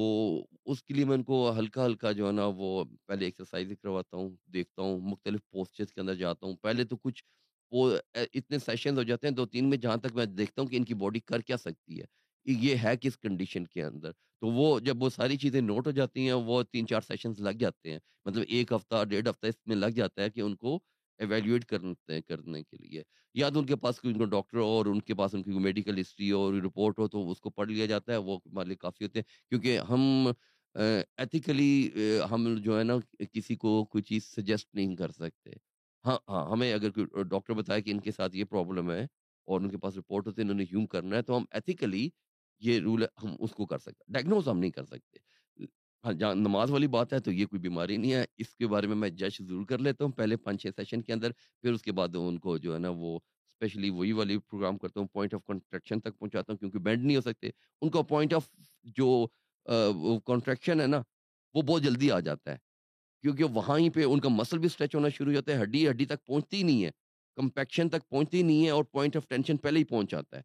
اس کے لیے میں ان کو ہلکا ہلکا جو ہے نا وہ پہلے ایکسرسائز کرواتا ہوں، دیکھتا ہوں، مختلف پوسچرز کے اندر جاتا ہوں۔ پہلے تو کچھ وہ اتنے سیشنز ہو جاتے ہیں دو تین میں جہاں تک میں دیکھتا ہوں کہ ان کی باڈی کر کیا سکتی ہے۔ یہ ہے کس کنڈیشن کے اندر۔ تو وہ جب وہ ساری چیزیں نوٹ ہو جاتی ہیں، وہ تین چار سیشنز لگ جاتے ہیں۔ مطلب ایک ہفتہ، ڈیڑھ ہفتہ اس میں لگ جاتا ہے کہ ان کو ایویلیویٹ کرتے کرنے کے لیے۔ یا تو ان کے پاس کوئی ان کو ڈاکٹر ہو اور ان کے پاس ان کی میڈیکل ہسٹری اور رپورٹ ہو تو اس کو پڑھ لیا جاتا ہے، وہ ہمارے لیے کافی ہوتے ہیں۔ کیونکہ ہم ایتھیکلی ہم جو ہے نا، کسی کو کوئی چیز سجیسٹ نہیں کر سکتے۔ ہاں ہاں ہمیں اگر کوئی ڈاکٹر بتائے کہ ان کے ساتھ یہ پرابلم ہے اور ان کے پاس رپورٹ ہوتے ہیں، انہوں نے یوں کرنا ہے تو ہم ایتھیکلی یہ رول ہم اس کو کر سکتے ڈائگنوز ہم نہیں کر سکتے۔ ہاں جہاں نماز والی بات ہے تو یہ کوئی بیماری نہیں ہے، اس کے بارے میں میں جج ضرور کر لیتا ہوں۔ پہلے پانچ چھ سیشن کے اندر، پھر اس کے بعد ان کو جو ہے نا وہ اسپیشلی وہی والی پروگرام کرتا ہوں پوائنٹ آف کنٹریکشن تک پہنچاتا ہوں کیونکہ بینڈ نہیں ہو سکتے۔ ان کا پوائنٹ آف جو کانٹریکشن ہے نا، وہ بہت جلدی آ جاتا ہے۔ کیونکہ وہاں ہی پہ ان کا مسل بھی اسٹریچ ہونا شروع ہو جاتا ہے، ہڈی ہڈی تک پہنچتی نہیں ہے۔ کمپیکشن تک پہنچتی نہیں ہے اور پوائنٹ آف ٹینشن پہلے ہی پہنچ جاتا ہے۔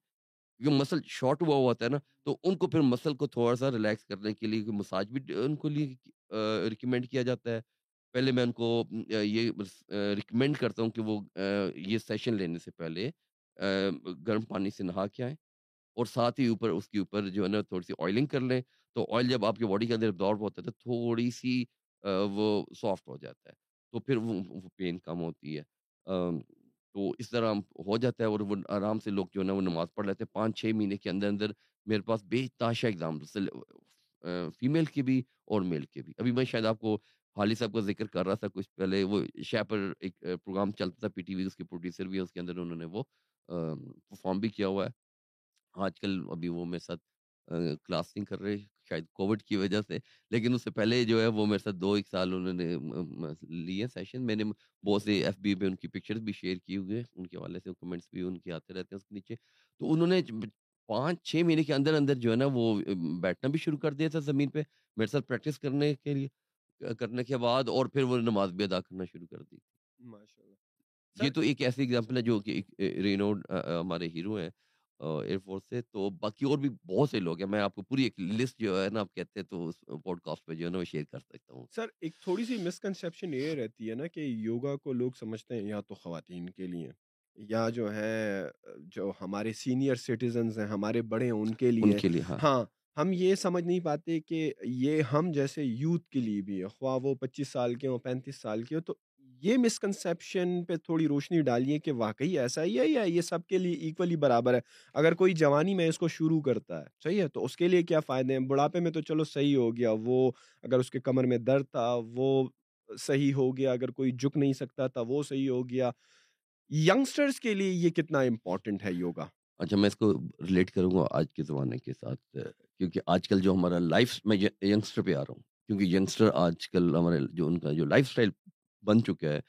کیونکہ مسل شارٹ ہوا ہوا ہوتا ہے نا، تو ان کو پھر مسل کو تھوڑا سا ریلیکس کرنے کے لیے مساج بھی ان کو لیے ریکمینڈ کیا جاتا ہے۔ پہلے میں ان کو یہ ریکمینڈ کرتا ہوں کہ وہ یہ سیشن لینے سے پہلے گرم پانی سے نہا کے آئیں اور ساتھ ہی اوپر، اس کے اوپر جو ہے نا، تھوڑی سی آئلنگ کر لیں۔ تو آئل جب آپ کی باڈی کے اندر ابزارب ہوتا ہے، تو تھوڑی سی وہ سافٹ ہو جاتا ہے۔ تو پھر وہ پین کم ہوتی ہے۔ تو اس طرح ہو جاتا ہے اور وہ آرام سے لوگ جو ہے نا وہ نماز پڑھ لیتے ہیں۔ پانچ چھ مہینے کے اندر اندر میرے پاس بے تاشا ایگزام فیمیل کے بھی اور میل کے بھی۔ ابھی میں شاید آپ کو حالی صاحب کا ذکر کر رہا تھا، کچھ پہلے وہ شہ پر ایک پروگرام چلتا تھا پی ٹی وی اس کے پروڈیوسر بھی ہے اس کے اندر انہوں نے وہ پرفارم بھی کیا ہوا ہے۔ آج کل ابھی وہ میرے ساتھ کلاس نہیں کر رہے۔ شاید کووڈ کی وجہ سے۔ لیکن اس سے پہلے جو ہے وہ میرے ساتھ دو ایک سال انہوں نے لیے سیشن میں نے بہت سے ایف بی پہ ان کی پکچرز بھی شیئر کی ہوئے ان کے حوالے سے کمنٹس بھی ان کے آتے رہتے ہیں اس کے نیچے۔ تو انہوں نے پانچ چھ مہینے کے اندر اندر جو ہے نا وہ بیٹھنا بھی شروع کر دیا تھا زمین پہ میرے ساتھ پریکٹس کرنے کے لیے کرنے کے بعد اور پھر وہ نماز بھی ادا کرنا شروع کر دی یہ تو ایک ایسی اگزامپل ہے جو کہ رینوڈ ہمارے ہیرو ہیں۔ ایئر فورس سے تو باقی اور بھی بہت سے لوگ ہیں۔ میں آپ کو پوری ایک لسٹ جو ہے نا آپ کہتے ہیں تو اس پوڈ کاسٹ پہ جو ہے نا وہ شیئر کر سکتا ہوں۔ سر ایک تھوڑی سی مسکنسیپشن یہ <laughs> رہتی ہے نا کہ یوگا کو لوگ سمجھتے ہیں یا تو خواتین کے لیے یا جو ہے جو ہمارے سینئر سٹیزنز ہیں ہمارے بڑے ہیں ان کے لیے۔ ان کے لیے ہاں۔ ہاں ہم یہ سمجھ نہیں پاتے کہ یہ ہم جیسے یوتھ کے لیے بھی ہے خواہ وہ پچیس سال کے ہوں پینتیس سال کے ہو تو یہ مسکنسیپشن پہ تھوڑی روشنی ڈالیے کہ واقعی ایسا ہی ہے یا یہ سب کے لیے ایکولی برابر ہے؟ اگر کوئی جوانی میں اس کو شروع کرتا ہے، صحیح ہے؟ تو اس کے لیے کیا فائدے ہیں؟ بڑھاپے میں تو چلو صحیح ہو گیا، وہ اگر اس کے کمر میں درد تھا، وہ صحیح ہو گیا، اگر کوئی جھک نہیں سکتا تھا، وہ صحیح ہو گیا۔ ینگسٹرز کے لیے یہ کتنا امپورٹنٹ ہے یوگا اچھا میں اس کو ریلیٹ کروں گا آج کے زمانے کے ساتھ، کیونکہ آج کل جو ہمارا لائف میں ینگسٹر پہ آ رہا ہوں، کیونکہ ینگسٹر آج کل ہمارے جو ان کا جو لائف اسٹائل بن چکا ہے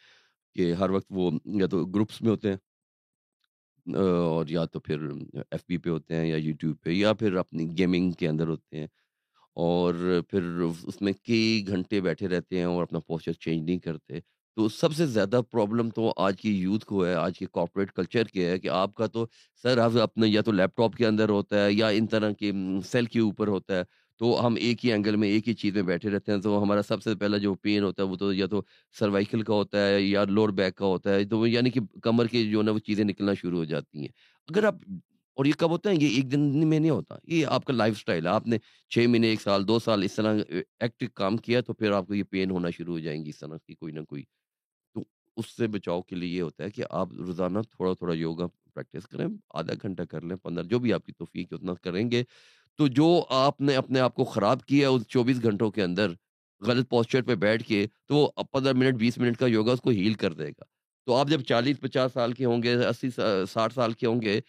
کہ ہر وقت وہ یا تو گروپس میں ہوتے ہیں اور یا تو پھر ایف بی پہ ہوتے ہیں یا یوٹیوب پہ یا پھر اپنی گیمنگ کے اندر ہوتے ہیں، اور پھر اس میں کئی گھنٹے بیٹھے رہتے ہیں اور اپنا پوسچر چینج نہیں کرتے۔ تو سب سے زیادہ پرابلم تو آج کی یوتھ کو ہے، آج کے کارپوریٹ کلچر کے ہے کہ آپ کا تو سر آپ اپنے یا تو لیپ ٹاپ کے اندر ہوتا ہے یا ان طرح کے سیل کے اوپر ہوتا ہے۔ تو ہم ایک ہی اینگل میں ایک ہی چیز میں بیٹھے رہتے ہیں۔ تو ہمارا سب سے پہلا جو پین ہوتا ہے وہ تو یا تو سروائکل کا ہوتا ہے یا لوور بیک کا ہوتا ہے۔ تو یعنی کہ کمر کے جو نا وہ چیزیں نکلنا شروع ہو جاتی ہیں۔ اگر آپ اور یہ کب ہوتا ہے؟ یہ ایک دن میں نہیں ہوتا۔ یہ آپ کا لائف اسٹائل ہے۔ آپ نے چھ مہینے، ایک سال، دو سال اس طرح ایکٹیو کام کیا تو پھر آپ کو یہ پین ہونا شروع ہو جائیں گی اس طرح کی کوئی نہ کوئی۔ تو اس سے بچاؤ کے لیے یہ ہوتا ہے کہ آپ روزانہ تھوڑا تھوڑا یوگا پریکٹس کریں، آدھا گھنٹہ کر لیں، پندرہ جو بھی آپ کی توفیق اتنا کریں گے۔ تو جو آپ نے اپنے آپ کو خراب کیا اس چوبیس گھنٹوں کے اندر، غلط پوسچر پہ بیٹھ کے، تو وہ پندرہ منٹ، بیس منٹ کا یوگا اس کو ہیل کر دے گا۔ تو آپ جب چالیس، پچاس سال کے ہوں گے، اسی ساٹھ سال کے ہوں گے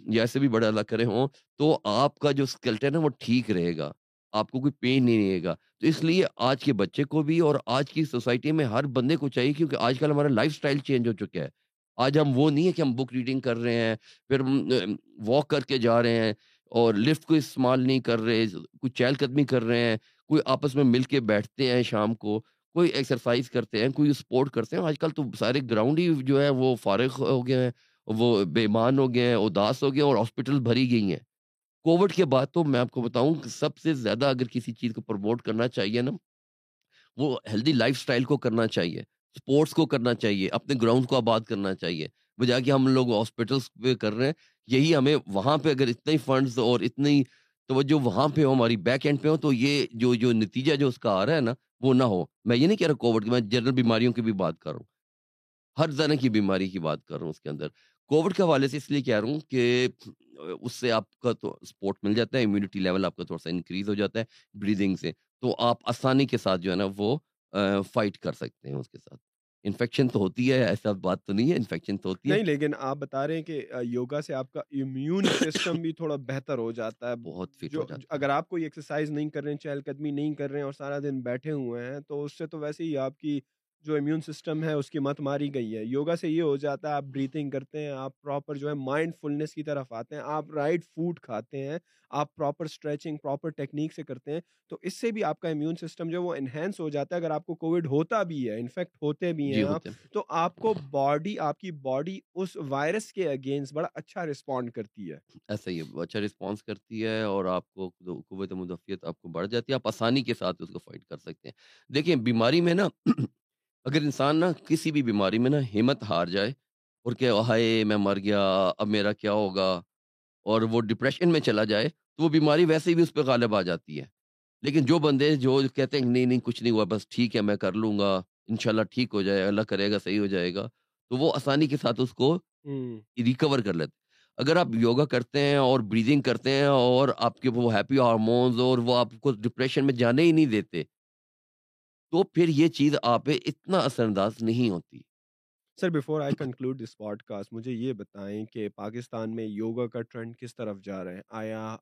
یا ایسے بھی بڑے اللہ کرے ہوں، تو آپ کا جو اسکلٹن ہے وہ ٹھیک رہے گا۔ آپ کو کوئی پین نہیں رہے گا۔ تو اس لیے آج کے بچے کو بھی اور آج کی سوسائٹی میں ہر بندے کو چاہیے کیونکہ آج کل ہمارا لائف اسٹائل چینج ہو چکا ہے۔ آج ہم وہ نہیں ہے کہ ہم بک ریڈنگ کر رہے ہیں، پھر واک کر کے جا رہے ہیں۔ اور لفٹ کو استعمال نہیں کر رہے، کوئی چہل قدمی کر رہے ہیں، کوئی آپس میں مل کے بیٹھتے ہیں شام کو، کوئی ایکسرسائز کرتے ہیں، کوئی اسپورٹ کرتے ہیں۔ آج کل تو سارے گراؤنڈ ہی جو ہے وہ فارغ ہو گئے ہیں، وہ بیمان ہو گئے ہیں، اداس ہو گئے ہیں اور ہاسپٹل بھری گئی ہیں۔ کووڈ کے بعد تو میں آپ کو بتاؤں سب سے زیادہ اگر کسی چیز کو پروموٹ کرنا چاہیے نا، وہ ہیلدی لائف سٹائل کو کرنا چاہیے سپورٹس کو کرنا چاہیے، اپنے گراؤنڈ کو آباد کرنا چاہیے۔ بجائے کہ ہم لوگ ہاسپٹلس پہ کر رہے ہیں یہی ہمیں وہاں پہ اگر اتنے فنڈز اور اتنی توجہ وہاں پہ ہو، ہماری بیک اینڈ پہ ہو، تو یہ جو جو نتیجہ جو اس کا آ رہا ہے نا، وہ نہ ہو۔ میں یہ نہیں کہہ رہا کووڈ کی میں جنرل بیماریوں کی بھی بات کر رہا ہوں۔ ہر طرح کی بیماری کی بات کر رہا ہوں اس کے اندر۔ کووڈ کے حوالے سے اس لیے کہہ رہا ہوں کہ اس سے آپ کا تو سپورٹ مل جاتا ہے امیونٹی لیول آپ کا تھوڑا سا انکریز ہو جاتا ہے بریدنگ سے۔ تو آپ آسانی کے ساتھ جو ہے نا وہ فائٹ کر سکتے ہیں اس کے ساتھ۔ انفیکشن تو ہوتی ہے ایسا بات تو نہیں ہے انفیکشن تو ہوتی ہے۔ نہیں لیکن آپ بتا رہے ہیں کہ یوگا سے آپ کا امیون سسٹم بھی تھوڑا بہتر ہو جاتا ہے۔ بہت فٹ ہو جاتا ہے۔ اگر آپ کوئی ایکسرسائز نہیں کر رہے ہیں چہل قدمی نہیں کر رہے ہیں اور سارا دن بیٹھے ہوئے ہیں تو اس سے تو ویسے ہی آپ کی جو امیون سسٹم ہے اس کی مت ماری گئی ہے۔ یوگا سے یہ ہو جاتا ہے آپ بریتنگ کرتے ہیں آپ پراپر جو ہے مائنڈ فلنس کی طرف آتے ہیں آپ رائٹ فوڈ کھاتے ہیں آپ پراپر اسٹریچنگ پراپر ٹیکنیک سے کرتے ہیں۔ تو اس سے بھی آپ کا امیون سسٹم جو وہ انہینس ہو جاتا ہے۔ اگر آپ کو کووڈ ہوتا بھی ہے انفیکٹ ہوتے بھی جی ہیں آپ ہوتے ہیں۔ تو آپ کو باڈی آپ کی باڈی اس وائرس کے اگینسٹ بڑا اچھا رسپونڈ کرتی ہے۔ ایسا ہی ہے اچھا رسپانس کرتی ہے اور آپ کو قوت مدافعت آپ کو بڑھ جاتی ہے۔ آپ آسانی کے ساتھ اس کو فائٹ کر سکتے ہیں۔ دیکھیں بیماری میں نا <clears throat> اگر انسان نا کسی بھی بیماری میں نا ہمت ہار جائے اور کہ ہائے میں مر گیا اب میرا کیا ہوگا؟ اور وہ ڈپریشن میں چلا جائے تو وہ بیماری ویسے بھی اس پہ غالب آ جاتی ہے۔ لیکن جو بندے جو کہتے ہیں نہیں نہیں کچھ نہیں ہوا بس ٹھیک ہے میں کر لوں گا انشاءاللہ ٹھیک ہو جائے اللہ کرے گا صحیح ہو جائے گا. تو وہ آسانی کے ساتھ اس کو ریکور کر لیتے اگر آپ یوگا کرتے ہیں اور بریدنگ کرتے ہیں اور آپ کے وہ ہیپی ہارمونز اور وہ آپ کو ڈپریشن میں جانے ہی نہیں دیتے تو پھر یہ چیز آپ پہ اتنا اثر انداز نہیں ہوتی۔ Sir before I conclude this podcast مجھے یہ بتائیں کہ پاکستان میں یوگا کا ٹرینڈ کس طرف جا رہے ہیں آیا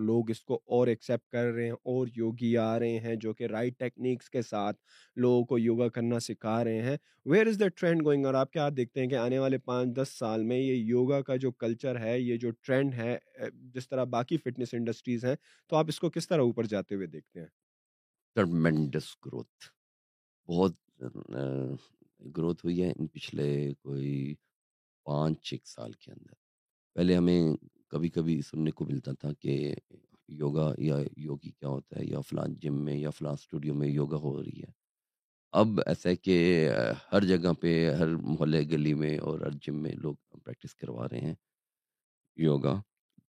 لوگ اس کو اور ایکسیپٹ کر رہے ہیں اور یوگی آ رہے ہیں جو کہ رائٹ ٹیکنیکس کے ساتھ لوگوں کو یوگا کرنا سکھا رہے ہیں۔ Where is the trend going اور آپ کیا دیکھتے ہیں کہ آنے والے پانچ دس سال میں یہ یوگا کا جو کلچر ہے یہ جو ٹرینڈ ہے جس طرح باقی فٹنس انڈسٹریز ہیں تو آپ اس کو کس طرح اوپر جاتے ہوئے دیکھتے ہیں؟ ٹرمینڈس گروتھ بہت گروتھ ہوئی ہے ان پچھلے کوئی پانچ ایک سال کے اندر۔ پہلے ہمیں کبھی کبھی سننے کو ملتا تھا کہ یوگا یا یوگی کیا ہوتا ہے یا فلان جم میں یا فلان اسٹوڈیو میں یوگا ہو رہی ہے۔ اب ایسا ہے کہ ہر جگہ پہ، ہر محلے، گلی میں اور ہر جم میں لوگ پریکٹس کروا رہے ہیں یوگا۔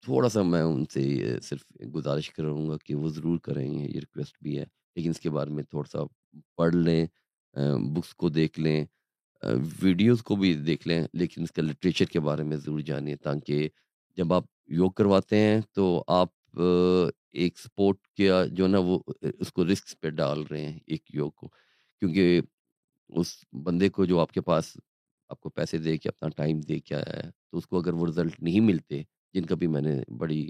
تھوڑا سا میں ان سے صرف گزارش کروں گا کہ وہ ضرور کریں، یہ ریکویسٹ بھی ہے۔ لیکن اس کے بارے میں تھوڑا سا پڑھ لیں بکس کو دیکھ لیں ویڈیوز کو بھی دیکھ لیں، لیکن اس کا لٹریچر کے بارے میں ضرور جانیں تاکہ جب آپ یوگ کرواتے ہیں تو آپ ایک سپورٹ کیا جو نا، وہ اس کو رسک پہ ڈال رہے ہیں ایک یوگ کو۔ کیونکہ اس بندے کو جو آپ کے پاس آپ کو پیسے دے کے، اپنا ٹائم دے کے آیا ہے، تو اس کو اگر وہ رزلٹ نہیں ملتے، جن کا بھی میں نے بڑی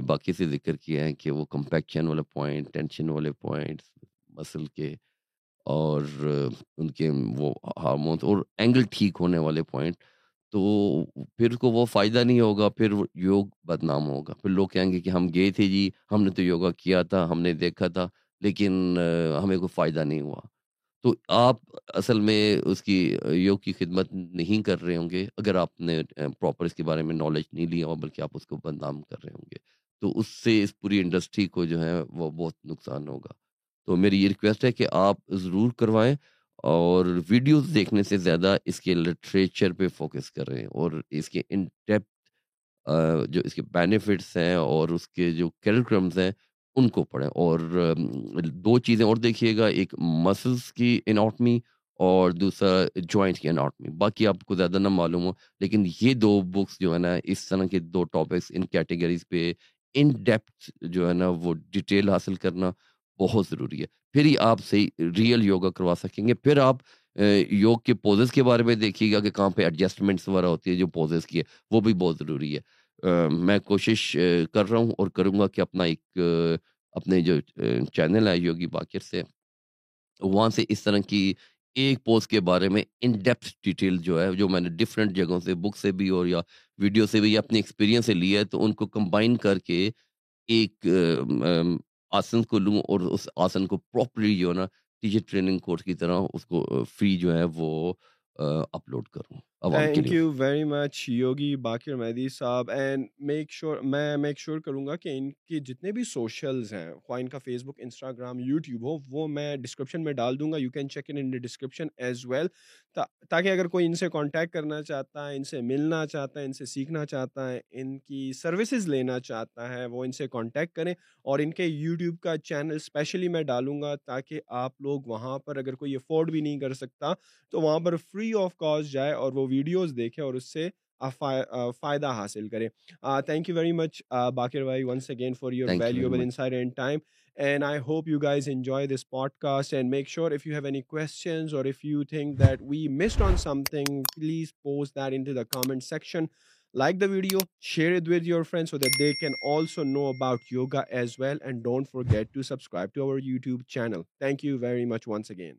باقی سے ذکر کیا ہے کہ وہ کمپیکشن والے پوائنٹ، ٹینشن والے پوائنٹس، مسل کے اور ان کے وہ ہارمونس اور اینگل ٹھیک ہونے والے پوائنٹ، تو پھر کو وہ فائدہ نہیں ہوگا، پھر یوگ بدنام ہوگا۔ پھر لوگ کہیں گے کہ ہم گئے تھے جی ہم نے تو یوگا کیا تھا، ہم نے دیکھا تھا، لیکن ہمیں کوئی فائدہ نہیں ہوا۔ تو آپ اصل میں اس کی یوگ کی خدمت نہیں کر رہے ہوں گے، اگر آپ نے پراپر اس کے بارے میں نالج نہیں لیا ہو، بلکہ آپ اس کو بدنام کر رہے ہوں گے۔ تو اس سے اس پوری انڈسٹری کو جو ہے وہ بہت نقصان ہوگا۔ تو میری یہ ریکویسٹ ہے کہ آپ ضرور کروائیں اور ویڈیوز دیکھنے سے زیادہ اس کے لٹریچر پہ فوکس کریں اور اس کے ان ڈیپتھ جو اس کے بینیفٹس ہیں اور اس کے جو کیریکرمز ہیں ان کو پڑھیں۔ اور دو چیزیں اور دیکھیے گا، ایک مسلس کی اناٹمی اور دوسرا جوائنٹ کی اناٹمی۔ باقی آپ کو زیادہ نہ معلوم ہو، لیکن یہ دو بکس جو ہے نا، اس طرح کے دو ٹاپکس ان کیٹیگریز پہ ان ڈیپتھ جو ہے نا، وہ ڈیٹیل حاصل کرنا بہت ضروری ہے۔ پھر ہی آپ صحیح ریئل یوگا کروا سکیں گے۔ پھر آپ یوگ کے پوزز کے بارے میں دیکھیے گا کہ کہاں پہ ایڈجسٹمنٹس وغیرہ ہوتی ہے، جو پوزز کی ہے، وہ بھی بہت ضروری ہے۔ میں کوشش کر رہا ہوں اور کروں گا کہ اپنا ایک اپنے جو چینل ہے یوگی باکر سے، وہاں سے اس طرح کی ایک پوز کے بارے میں ان ڈیپتھ ڈیٹیل جو ہے، جو میں نے ڈفرینٹ جگہوں سے بک سے بھی اور یا ویڈیو سے بھی یا اپنے ایکسپیرینس سے لی ہے، تو ان کو کمبائن کر کے ایک آسن کو لوں اور اس آسن کو پراپرلی جو ہے نا ٹیچر ٹریننگ کورس کی طرح اس کو فری جو ہے وہ اپلوڈ کروں۔ Thank you very much yogi Baqir Mehdi صاحب. اینڈ میک شیور میں میک شیور کروں گا کہ ان کے جتنے بھی سوشلز ہیں خواہ ان کا فیس بک انسٹاگرام یوٹیوب ہو وہ میں ڈسکرپشن میں ڈال دوں گا۔ You can check in description as well تاکہ اگر کوئی ان سے کانٹیکٹ کرنا چاہتا ہے ان سے ملنا چاہتا ہے ان سے سیکھنا چاہتا ہے ان کی سروسز لینا چاہتا ہے وہ ان سے کانٹیکٹ کریں۔ اور ان کے یوٹیوب کا چینل اسپیشلی میں ڈالوں گا تاکہ آپ لوگ وہاں پر اگر کوئی افورڈ بھی نہیں کر سکتا تو وہاں پر فری آف کاسٹ جائے اور وہ ویڈیوز دیکھے اور اس سے فائدہ حاصل کرے۔ Thank you very much Baqir بھائی once again for your valuable in insight and time and I hope you guys enjoy this podcast and make sure if you have any questions or if you think that we missed on something please post that into the comment section like the video share it with your friend so that they can also know about yoga as well and don't forget to subscribe to over YouTube channel thank you very much once again